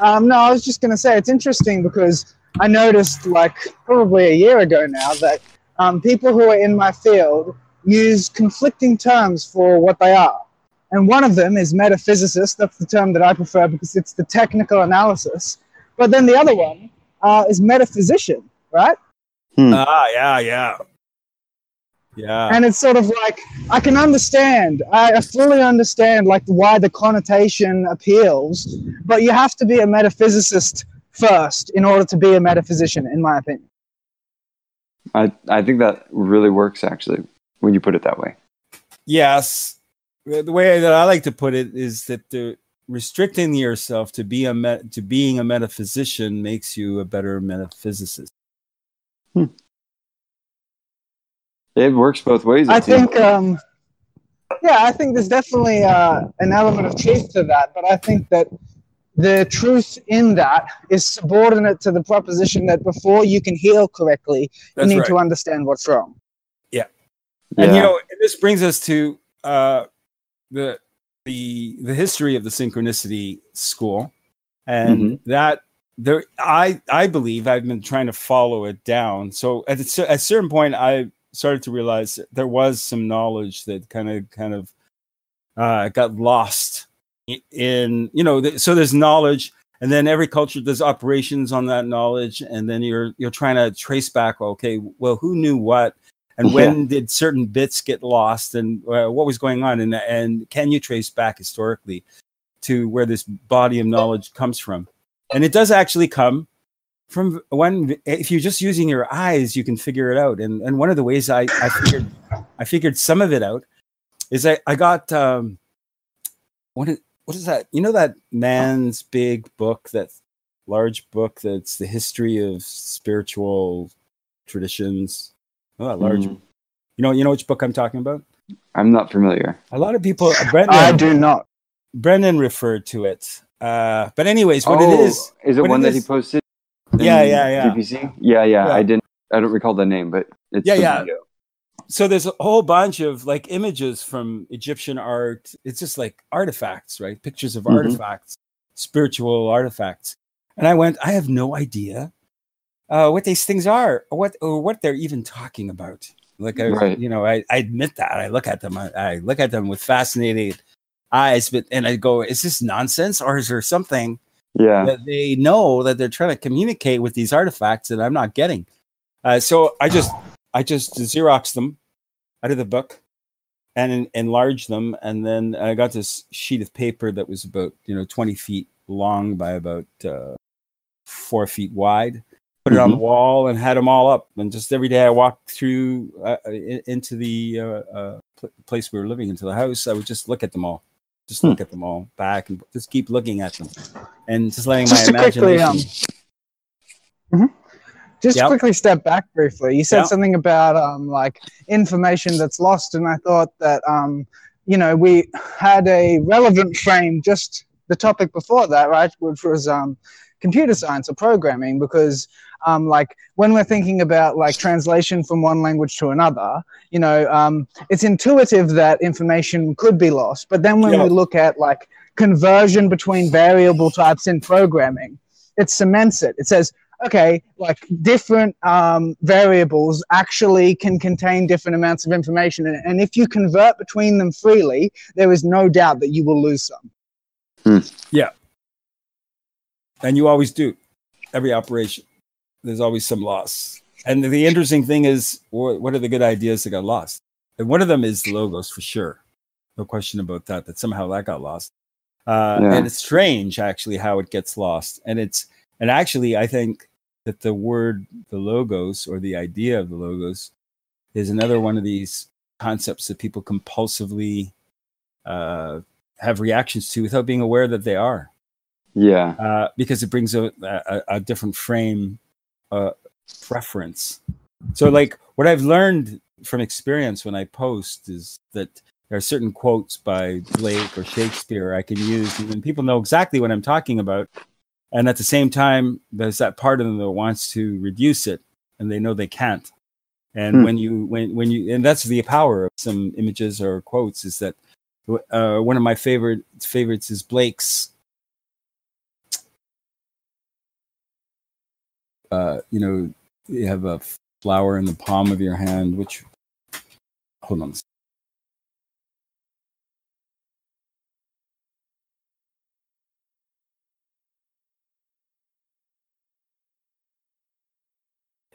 Um, no, I was just going to say it's interesting because I noticed, like, probably a year ago now, that um, people who are in my field use conflicting terms for what they are. And one of them is metaphysicist. That's the term that I prefer because it's the technical analysis. But then the other one uh, is metaphysician, right? Ah, yeah, yeah. Yeah. and it's sort of like I can understand, I, I fully understand like why the connotation appeals, but you have to be a metaphysicist first in order to be a metaphysician, in my opinion. I I think that really works actually when you put it that way. yes. The way that I like to put it is that the restricting yourself to be a met, to being a metaphysician makes you a better metaphysicist. Hmm. It works both ways. I think, um, yeah, I think there's definitely uh, an element of truth to that, but I think that the truth in that is subordinate to the proposition that before you can heal correctly, That's you need right. to understand what's wrong. Yeah. And you Yeah. know, this brings us to uh, the the the history of the synchronicity school, and Mm-hmm. that there, I I believe I've been trying to follow it down. So at a, at a certain point, I started to realize there was some knowledge that kind of kind of uh, got lost in you know. th- So there's knowledge. And then every culture does operations on that knowledge, and then you're you're trying to trace back. Okay, well, who knew what, and Yeah. when did certain bits get lost and uh, what was going on and and can you trace back historically to where this body of knowledge comes from and it does actually come from when if you're just using your eyes you can figure it out and and one of the ways i i figured i figured some of it out is i i got um what is what is that you know that man's big book that large book that's the history of spiritual traditions oh that large Mm. you know, you know which book I'm talking about. I'm not familiar. A lot of people, Brendan, I do not. Brendan referred to it. Uh, but anyways, what oh, it is, is it one it that he posted? Yeah, in yeah, yeah. GPC? Yeah, yeah, Yeah. I didn't. I don't recall the name, but it's Yeah, yeah. video. so there's a whole bunch of like images from Egyptian art. It's just like artifacts, right? Pictures of Mhm. artifacts, spiritual artifacts. And I went, I have no idea uh, what these things are, or what or what they're even talking about. Like I, Right. you know, I, I admit that I look at them, I, I look at them with fascinated eyes, but and I go, is this nonsense or is there something Yeah, that they know that they're trying to communicate with these artifacts that I'm not getting. Uh, so I just I just Xerox them out of the book and en- enlarged them, and then I got this sheet of paper that was about you know 20 feet long by about uh, four feet wide. Put it on the wall and had them all up. And just every day I walked through uh, in- into the uh, uh, pl- place we were living, into the house, I would just look at them all, just Hmm. look at them all back and just keep looking at them and just letting Just my to quickly, imagination. um, Just Yep. quickly step back briefly. You said Yeah. something about um, like information that's lost, and I thought that um, you know we had a relevant frame just the topic before that, right, which was um, computer science or programming, because um, like when we're thinking about like translation from one language to another, you know, um, it's intuitive that information could be lost, but then when Yeah. we look at like conversion between variable types in programming, it cements it. It says okay, like different um, variables actually can contain different amounts of information. And, and if you convert between them freely, there is no doubt that you will lose some. Yeah. And you always do every operation there's always some loss. And the interesting thing is what are the good ideas that got lost? And one of them is the logos for sure. No question about that that somehow that got lost. Uh, Yeah. and it's strange actually how it gets lost. And it's and actually i think that the word the logos or the idea of the logos is another one of these concepts that people compulsively uh, have reactions to without being aware that they are. Yeah, uh, because it brings a, a, a different frame uh, preference. So, like what I've learned from experience when I post is that there are certain quotes by Blake or Shakespeare I can use, and people know exactly what I'm talking about. And at the same time, there's that part of them that wants to reduce it, and they know they can't. And Hmm. when you when when you and that's the power of some images or quotes is that uh, one of my favorite favorites is Blake's Uh, you know, you have a flower in the palm of your hand, which, hold on.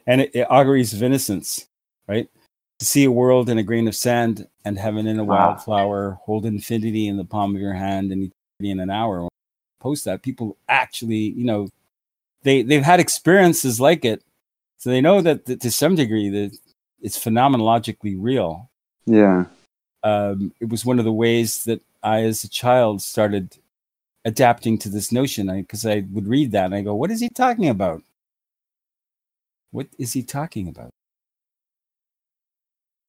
And it, it auguries innocence, right? To see a world in a grain of sand and heaven in a wildflower, hold infinity in the palm of your hand and eternity in an hour. Post that, people actually, you know, they they've had experiences like it, so they know that, that to some degree that it's phenomenologically real. Yeah. Um, it was one of the ways that I, as a child, started adapting to this notion because I, would read that and I go, "What is he talking about? What is he talking about?"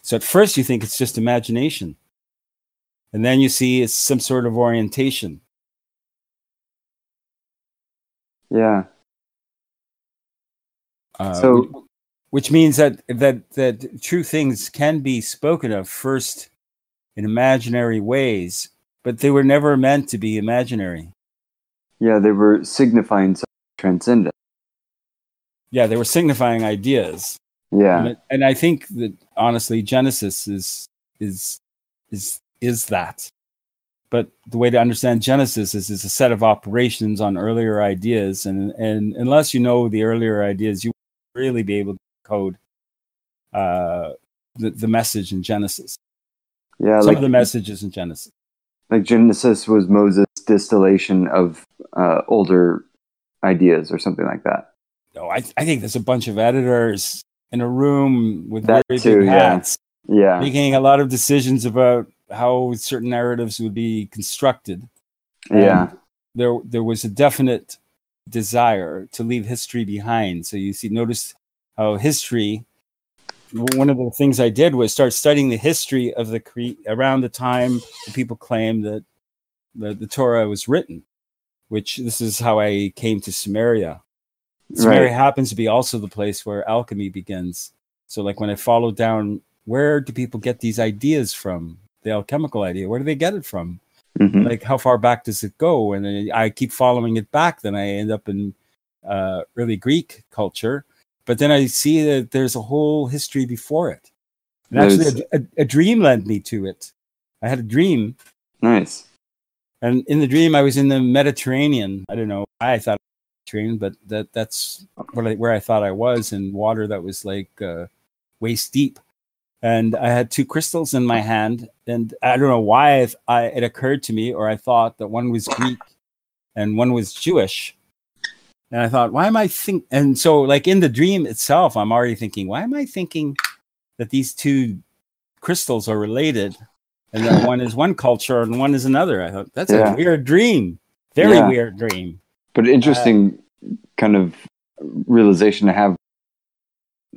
So at first you think it's just imagination, and then you see it's some sort of orientation. Yeah. Uh, So- wh- which means that that that true things can be spoken of first in imaginary ways, but they were never meant to be imaginary. Yeah. They were signifying something transcendent. Yeah, they were signifying ideas. Yeah. and, and I think that honestly, Genesis is is is is that. But the way to understand Genesis is is a set of operations on earlier ideas, and and unless you know the earlier ideas, you really be able to code uh, the the message in Genesis. Yeah. Some Like of the messages in Genesis. like Genesis was Moses' distillation of uh, older ideas or something like that. No, I I think there's a bunch of editors in a room with That very too, big yeah. hats. Yeah. making a lot of decisions about how certain narratives would be constructed. Yeah. There there was a definite desire to leave history behind. So you see, notice how history. One of the things I did was start studying the history of the cre- around the time that people claim that the, the Torah was written, which this is how I came to Samaria. Samaria Right. happens to be also the place where alchemy begins. So, like when I followed down, where do people get these ideas from? The alchemical idea, where do they get it from? Mhm. like how far back does it go? And i keep following it back then i end up in uh, early greek culture. But then i see that there's a whole history before it. And actually a, a, a dream led me to it. I had a dream. Nice. and in the dream i was in the mediterranean. I don't know why i thought Mediterranean, but that that's I, where i thought i was in water that was like uh, waist deep and I had two crystals in my hand, and I don't know why I, I, it occurred to me, or I thought that one was Greek and one was Jewish, and I thought, why am I think? And so, like in the dream itself, I'm already thinking, why am I thinking that these two crystals are related, and that one is one culture and one is another? I thought that's Yeah. a weird dream, very Yeah. weird dream. But interesting uh, kind of realization to have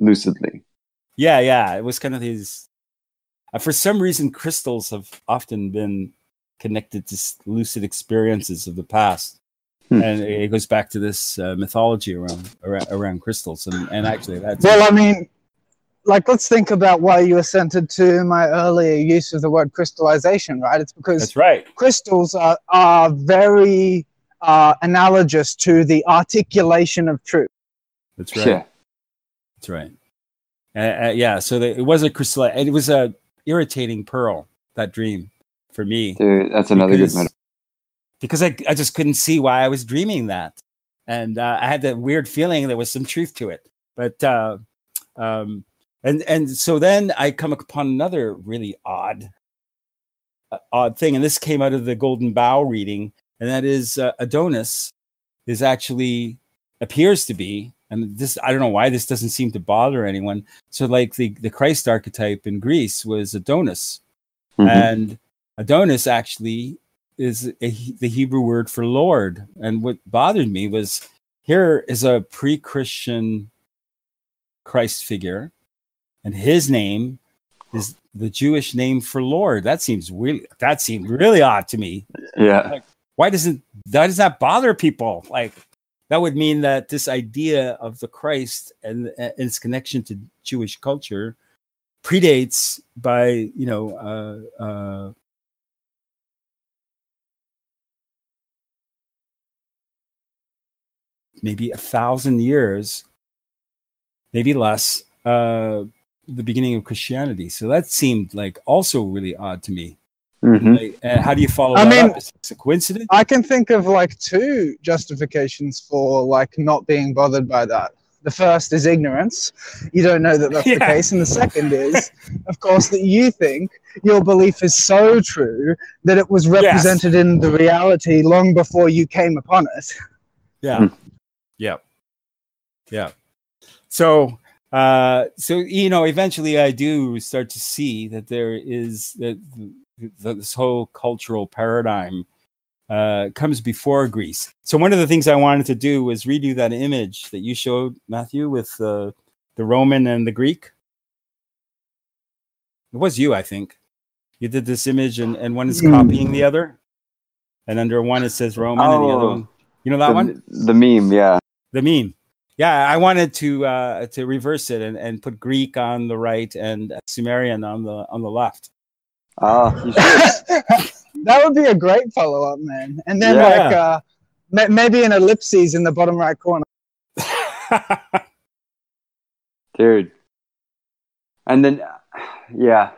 lucidly. Yeah, yeah. It was kind of these. Uh, for some reason, crystals have often been connected to lucid experiences of the past, Hmm. and it it goes back to this uh, mythology around, around around crystals. And and actually, that's Well, I mean, like, let's think about why you assented to my earlier use of the word crystallization, right? It's because that's right. crystals are, are very uh, analogous to the articulation of truth. That's right. Yeah. That's right. Uh, uh, yeah. So the, it was a crystal. It was a irritating pearl. That dream for me. Dude, that's another because, good metaphor. because I, I just couldn't see why I was dreaming that. And uh, I had that weird feeling there was some truth to it. But, uh, um, and, and so then I come upon another really odd, uh, odd thing. And this came out of the Golden Bough reading. And that is uh, Adonis is actually appears to be, and this, I don't know why this doesn't seem to bother anyone. So like the, the Christ archetype in Greece was Adonis. Mhm. And Adonis actually is a, the Hebrew word for Lord. And what bothered me was here is a pre Christian Christ figure, and his name is the Jewish name for Lord. That seems really, that seemed really odd to me. yeah. Why doesn't, why does that bother people? Like, that would mean that this idea of the Christ and, and its connection to Jewish culture predates by you know uh, uh, maybe a thousand years, maybe less, uh, the beginning of Christianity. So that seemed like also really odd to me. Mhm. Like, and how do you follow I that mean- up? Is this a coincidence? I can think of like two justifications for like not being bothered by that. The first is ignorance. You don't know that that's the case. And the second is, of course, that you think your belief is so true that it was represented in the reality long before you came upon it. Yeah. Yeah. Yeah. So uh so you know eventually I do start to see that there is that that this whole cultural paradigm uh comes before Greece. So one of the things I wanted to do was redo that image that you showed Matthew with uh, the Roman and the Greek. It was you, I think. You did this image and, and one is Hmm. copying the other. And under one it says Roman and the other Oh. one. You know that the, one? the meme, yeah. the meme. Yeah, I wanted to uh, to reverse it and, and put Greek on the right and Sumerian on the on the left. Oh, that would be a great follow up, man. And then, Yeah. like, uh, ma- maybe an ellipses in the bottom right corner. dude. And then, yeah.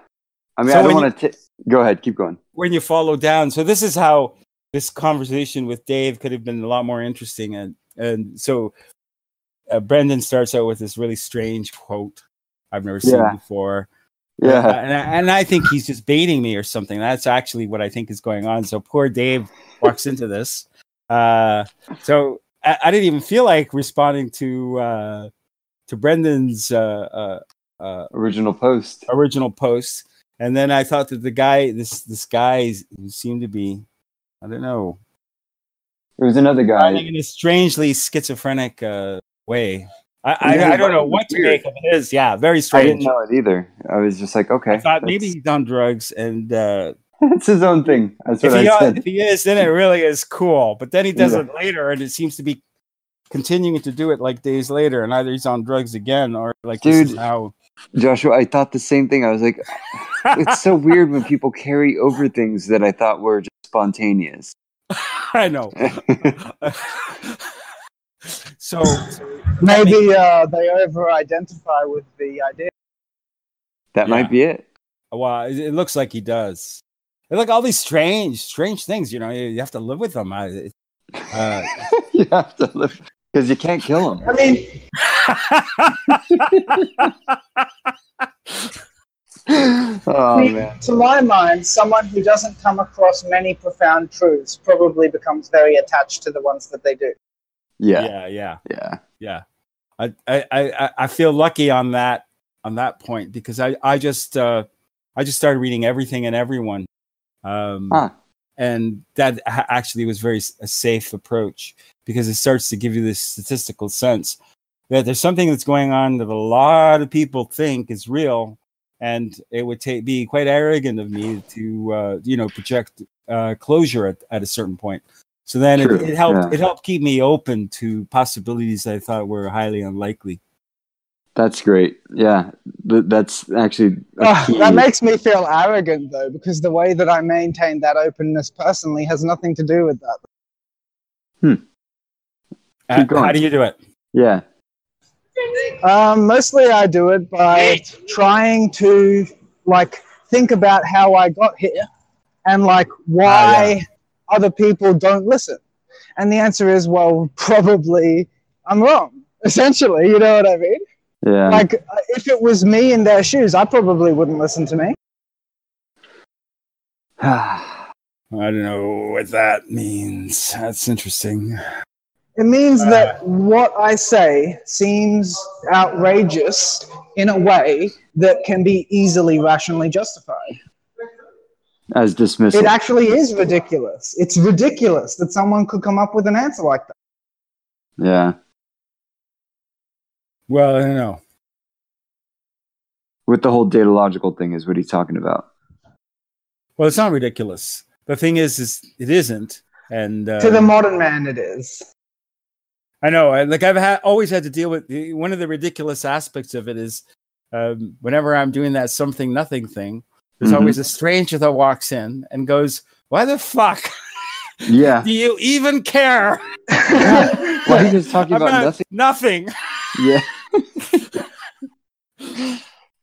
I mean, So I don't want to. Go ahead, keep going. when you follow down, so this is how this conversation with Dave could have been a lot more interesting. And and so uh, Brendan starts out with this really strange quote I've never seen Yeah. before. Yeah, Uh, and, I, and I think he's just baiting me or something. That's actually what I think is going on. So poor Dave walks into this. Uh, so I, I didn't even feel like responding to uh, to Brendan's uh, uh, uh, original post. original post, and then I thought that the guy, this this guy, who seemed to be, I don't know, It was another guy. in a strangely schizophrenic uh, way. I, I, I don't know what to make of his. Yeah, very strange. I didn't know it either. I was just like, okay, I thought maybe he's on drugs, and uh, it's his own thing. That's if what he, I are- said. if he is, then it really is cool. But then he does Yeah. it later, and it seems to be continuing to do it like days later. And either he's on drugs again, or like this is Dude. how. Joshua, I thought the same thing. I was like, it's so weird when people carry over things that I thought were just spontaneous. I know. So, Maybe uh, they over identify with the idea. That Yeah. might be it. well, it, it looks like he does. And look, all these strange, strange things. You know, you, you have to live with them. I, uh, you have to live because you can't kill them. I mean, oh man. to my mind, someone who doesn't come across many profound truths probably becomes very attached to the ones that they do. Yeah, yeah, yeah. yeah. yeah I, I i I feel lucky on that on that point because i i just uh i just started reading everything and everyone um Huh. and that actually was very a safe approach because it starts to give you this statistical sense that there's something that's going on that a lot of people think is real and it would take be quite arrogant of me to uh you know project uh closure at, at a certain point so then it, it helped yeah. it helped keep me open to possibilities I thought were highly unlikely. That's great. Yeah, Th- that's actually a Ah, that makes me feel arrogant, though, because the way that I maintain that openness personally has nothing to do with that. Uh, how do you do it? yeah, Um, mostly, I do it by trying to like think about how I got here and like why other people don't listen. And the answer is, well, probably I'm wrong. Essentially, you know what I mean? yeah. Like, uh, if it was me in their shoes, I probably wouldn't listen to me. I don't know what that means. That's interesting. It means that what I say seems outrageous in a way that can be easily rationally justified. As dismissal. It actually is ridiculous. It's ridiculous that someone could come up with an answer like that. yeah. Well, I don't know. With the whole datalogical thing is what he's talking about. Well, it's not ridiculous. The thing is, is it isn't. And uh, To the modern man, it is. I know, I, like I've had always had to deal with the, one of the ridiculous aspects of it is um, whenever I'm doing that something nothing thing, there's Mhm. always a stranger that walks in and goes, "Why the fuck Yeah. do you even care?" Well, he was talking I'm about not- nothing. Nothing. Yeah.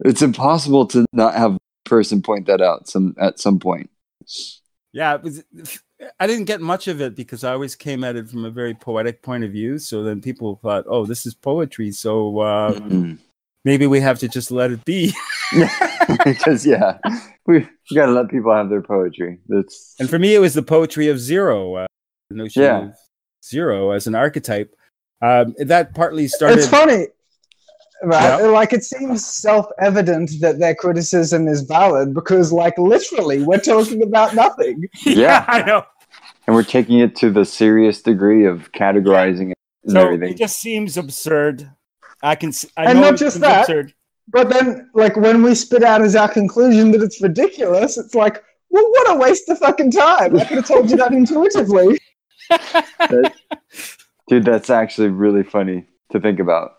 it's impossible to not have a person point that out some at some point. Yeah, was, I didn't get much of it because I always came at it from a very poetic point of view. So then people thought, "Oh, this is poetry." So uh. Maybe we have to just let it be. because yeah, we got to let people have their poetry. That's And for me, it was the poetry of zero, uh, the notion Yeah. of zero as an archetype. Um, that partly started. It's funny, right? Yeah. Like it seems self-evident that their criticism is valid because, like, literally, we're talking about nothing. Yeah. I know. and we're taking it to the serious degree of categorizing it and So everything. it just seems absurd. I can. s- I And know not just that. Absurd. But then, like, when we spit out as our conclusion that it's ridiculous, it's like, well, what a waste of fucking time. I could have told you that intuitively. Dude, that's actually really funny to think about.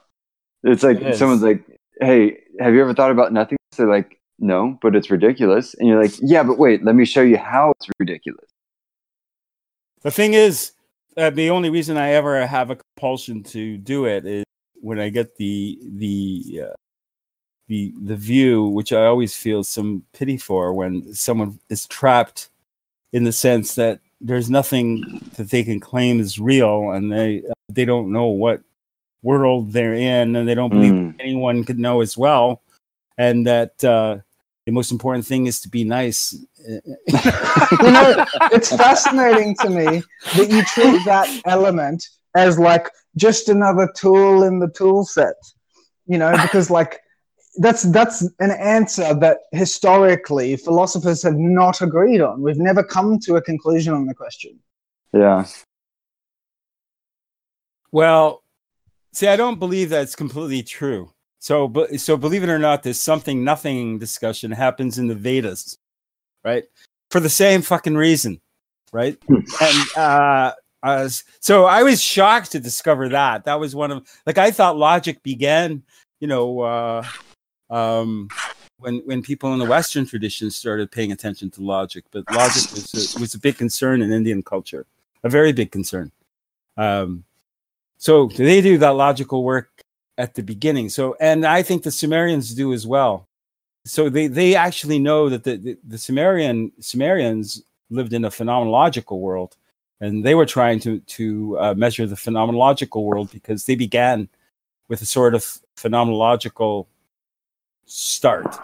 It's like It is. someone's like, "Hey, have you ever thought about nothing?" They're like, "No, but it's ridiculous." And you're like, "Yeah, but wait, let me show you how it's ridiculous." The thing is, uh, the only reason I ever have a compulsion to do it is when I get the the uh, the the view, which I always feel some pity for, when someone is trapped in the sense that there's nothing that they can claim is real, and they uh, they don't know what world they're in, and they don't believe Mm. anyone could know as well, and that uh, the most important thing is to be nice. You know, it's fascinating to me that you treat that element as like just another tool in the tool set. You know, because like that's that's an answer that historically philosophers have not agreed on. We've never come to a conclusion on the question. Yeah, Well, see, I don't believe that's completely true. So, but so believe it or not, this something nothing discussion happens in the Vedas, right? For the same fucking reason, right? and uh, so I was shocked to discover that. That was one of like I thought logic began, you know, uh, um, when when people in the Western tradition started paying attention to logic, but logic was a, was a big concern in Indian culture, a very big concern. Um, so they do that logical work at the beginning. So, and I think the Sumerians do as well. So they, they actually know that the, the, the Sumerian Sumerians lived in a phenomenological world, and they were trying to to uh, measure the phenomenological world because they began with a sort of phenomenological start.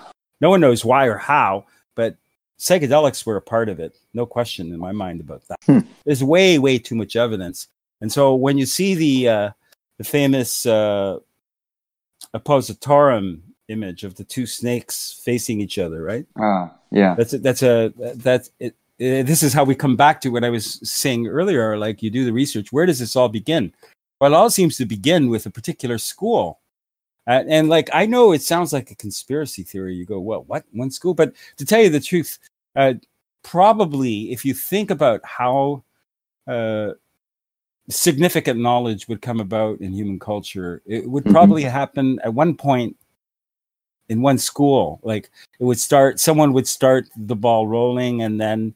No one knows why or how, but psychedelics were a part of it. No question in my mind about that. Hmm. There's way, way too much evidence. And so when you see the uh, the famous uh, oppositorum image of the two snakes facing each other, right? ah, yeah, That's a, that's a that's it. Uh, This is how we come back to what I was saying earlier. Like you do the research, where does this all begin? Well, it all seems to begin with a particular school, uh, and like I know it sounds like a conspiracy theory. You go, well, what one school? But to tell you the truth, uh, probably if you think about how uh, significant knowledge would come about in human culture, it would Mhm. probably happen at one point in one school. Like it would start, someone would start the ball rolling, and then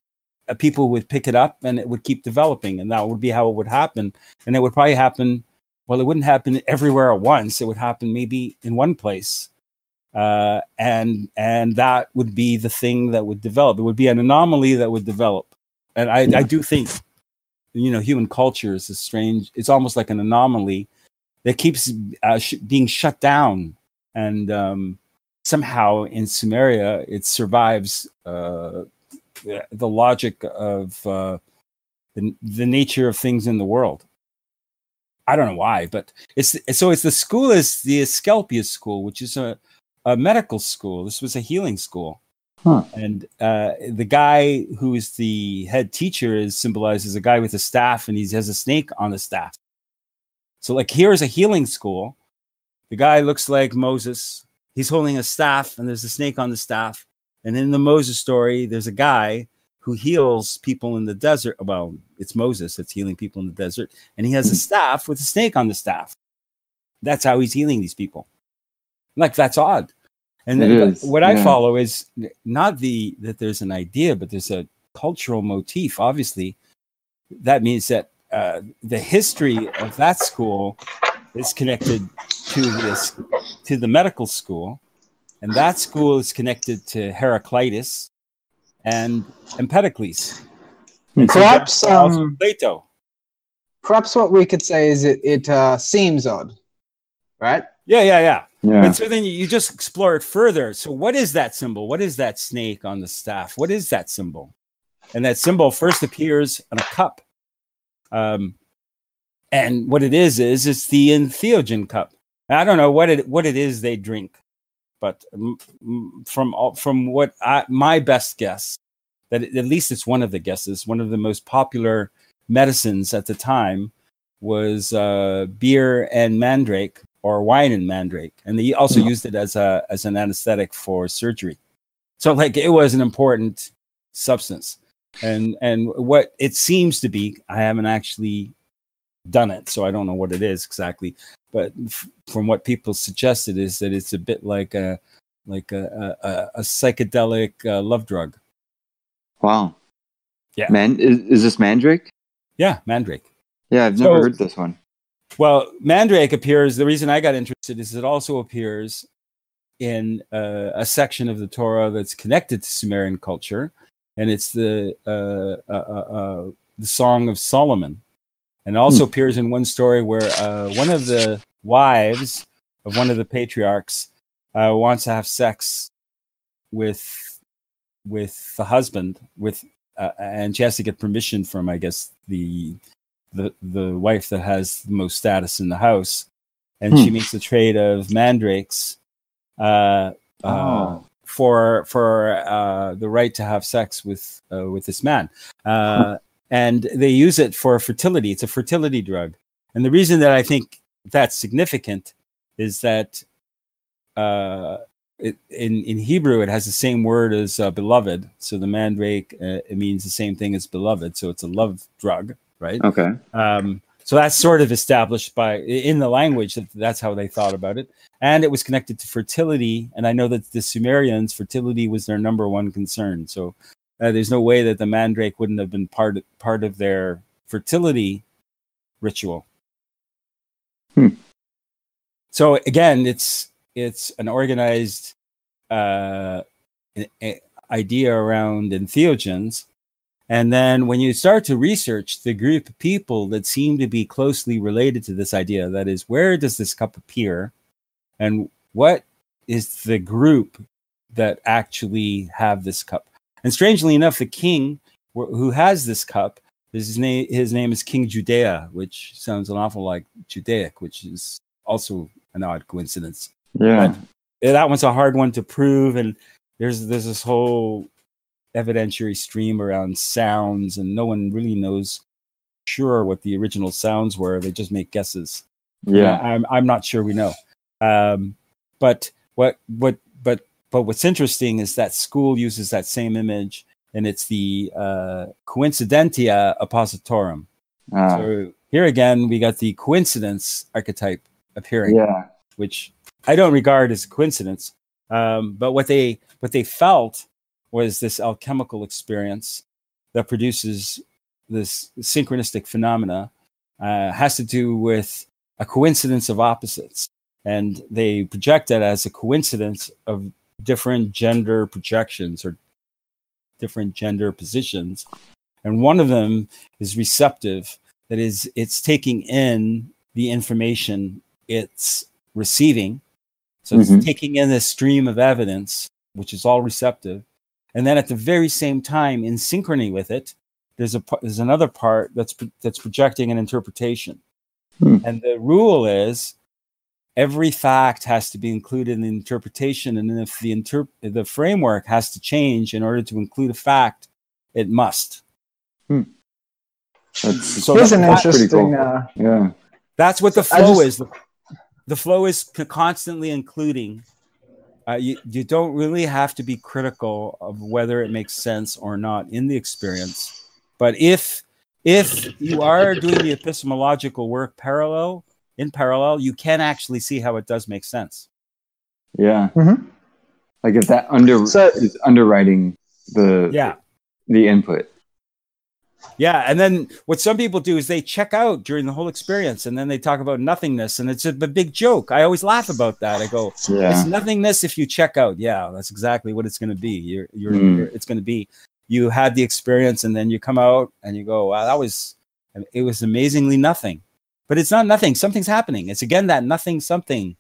uh, people would pick it up, and it would keep developing, and that would be how it would happen. And it would probably happen. Well, it wouldn't happen everywhere at once. It would happen maybe in one place, uh, and and that would be the thing that would develop. It would be an anomaly that would develop. And I, I do think, you know, human culture is a strange. It's almost like an anomaly that keeps uh, sh- being shut down, and um, somehow in Sumeria it survives uh, the- logic of uh, the, the nature of things in the world. I don't know why, but it's so it's the school is the Asclepius school, which is a, a medical school. This was a healing school. Huh. And uh, the guy who is the head teacher is symbolized as a guy with a staff, and he has a snake on the staff. So, like, here's a healing school. The guy looks like Moses. He's holding a staff, and there's a snake on the staff. And in the Moses story, there's a guy who heals people in the desert. Well, it's Moses that's healing people in the desert, and he has a staff with a snake on the staff. That's how he's healing these people. Like that's odd. And then what I yeah. follow is not the that there's an idea, but there's a cultural motif. Obviously, that means that uh, the history of that school is connected to this to the medical school, and that school is connected to Heraclitus and Empedocles. And Perhaps, that's also um, Plato. Perhaps what we could say is it, it uh, seems odd, right? Yeah, yeah, yeah. Yeah. But so then you, you just explore it further. So what is that symbol? What is that snake on the staff? What is that symbol? And that symbol first appears on a cup. Um, and what it is is it's the entheogen cup. I don't know what it what it is they drink, but from all, from what I, my best guess, that at least it's one of the guesses. One of the most popular medicines at the time was uh, beer and mandrake or wine and mandrake, and they also Mhm. used it as a as an anesthetic for surgery. So like it was an important substance, and and what it seems to be, I haven't actually done it, so I don't know what it is exactly. But f- from what people suggested, is that it's a bit like a like a a, a- psychedelic uh, love drug. Wow. Yeah. Man, is, is this Mandrake? Yeah, mandrake. Yeah, I've So- never heard this one. Well, Mandrake appears. The reason I got interested is it also appears in uh, a section of the Torah that's connected to Sumerian culture, and it's the uh, uh, uh, uh, the Song of Solomon, and also appears in one story where uh, one of the wives of one of the patriarchs uh, wants to have sex with with the husband with uh, and she has to get permission from I guess the the the wife that has the most status in the house, and she Hmm. makes the trade of mandrakes uh, uh, Oh. for for uh, the right to have sex with uh, with this man, uh, and they use it for fertility. It's a fertility drug, and the reason that I think that's significant is that uh, it, in in Hebrew it has the same word as uh, beloved. So the mandrake uh, it means the same thing as beloved. So it's a love drug, right? Okay. Um, so that's sort of established by in the language that that's how they thought about it, and it was connected to fertility. And I know that the Sumerians fertility was their number one concern. So uh, there's no way that the mandrake wouldn't have been part part of their fertility ritual. Hmm. So again, it's it's an organized uh, idea around entheogens. And then when you start to research the group of people that seem to be closely related to this idea, that is, where does this cup appear? And what is the group that actually have this cup? And strangely enough, the king who has this cup, his name, his name is King Judea, which sounds an awful like Judaic, which is also an odd coincidence Yeah. yeah, that one's a hard one to prove and there's there's this whole evidentiary stream around sounds and no one really knows sure what the original sounds were they just make guesses Yeah. i'm i'm not sure we know um but what what but but what's interesting is that school uses that same image and it's the uh coincidentia oppositorum Ah, so here again we got the coincidence archetype appearing yeah. which I don't regard as a coincidence. Um, but what they what they felt was this alchemical experience that produces this synchronistic phenomena uh, has to do with a coincidence of opposites, and they project that as a coincidence of different gender projections or different gender positions, and one of them is receptive. That is, it's taking in the information it's receiving. So Mhm. it's taking in this stream of evidence, which is all receptive. And then at the very same time, in synchrony with it, there's a there's another part that's that's projecting an interpretation. Hmm. And the rule is every fact has to be included in the interpretation. And if the inter- the framework has to change in order to include a fact, it must. That's, So Here's that- an that's interesting. cool. Uh, yeah. That's what the flow just- is. The, the flow is constantly including. Uh, you you don't really have to be critical of whether it makes sense or not in the experience, but if if you are doing the epistemological work parallel in parallel, you can actually see how it does make sense. Yeah. Mhm. Like if that under So- is underwriting the Yeah, the input. yeah. And then what some people do is they check out during the whole experience, and then they talk about nothingness, and it's a big joke. I always laugh about that. I go, Yeah. It's nothingness if you check out. Yeah, that's exactly what it's going to be. You're, you're, Mm. you're- it's going to be. you had the experience and then you come out and you go, wow, that was it was amazingly nothing. But it's not nothing. Something's happening. It's again that nothing something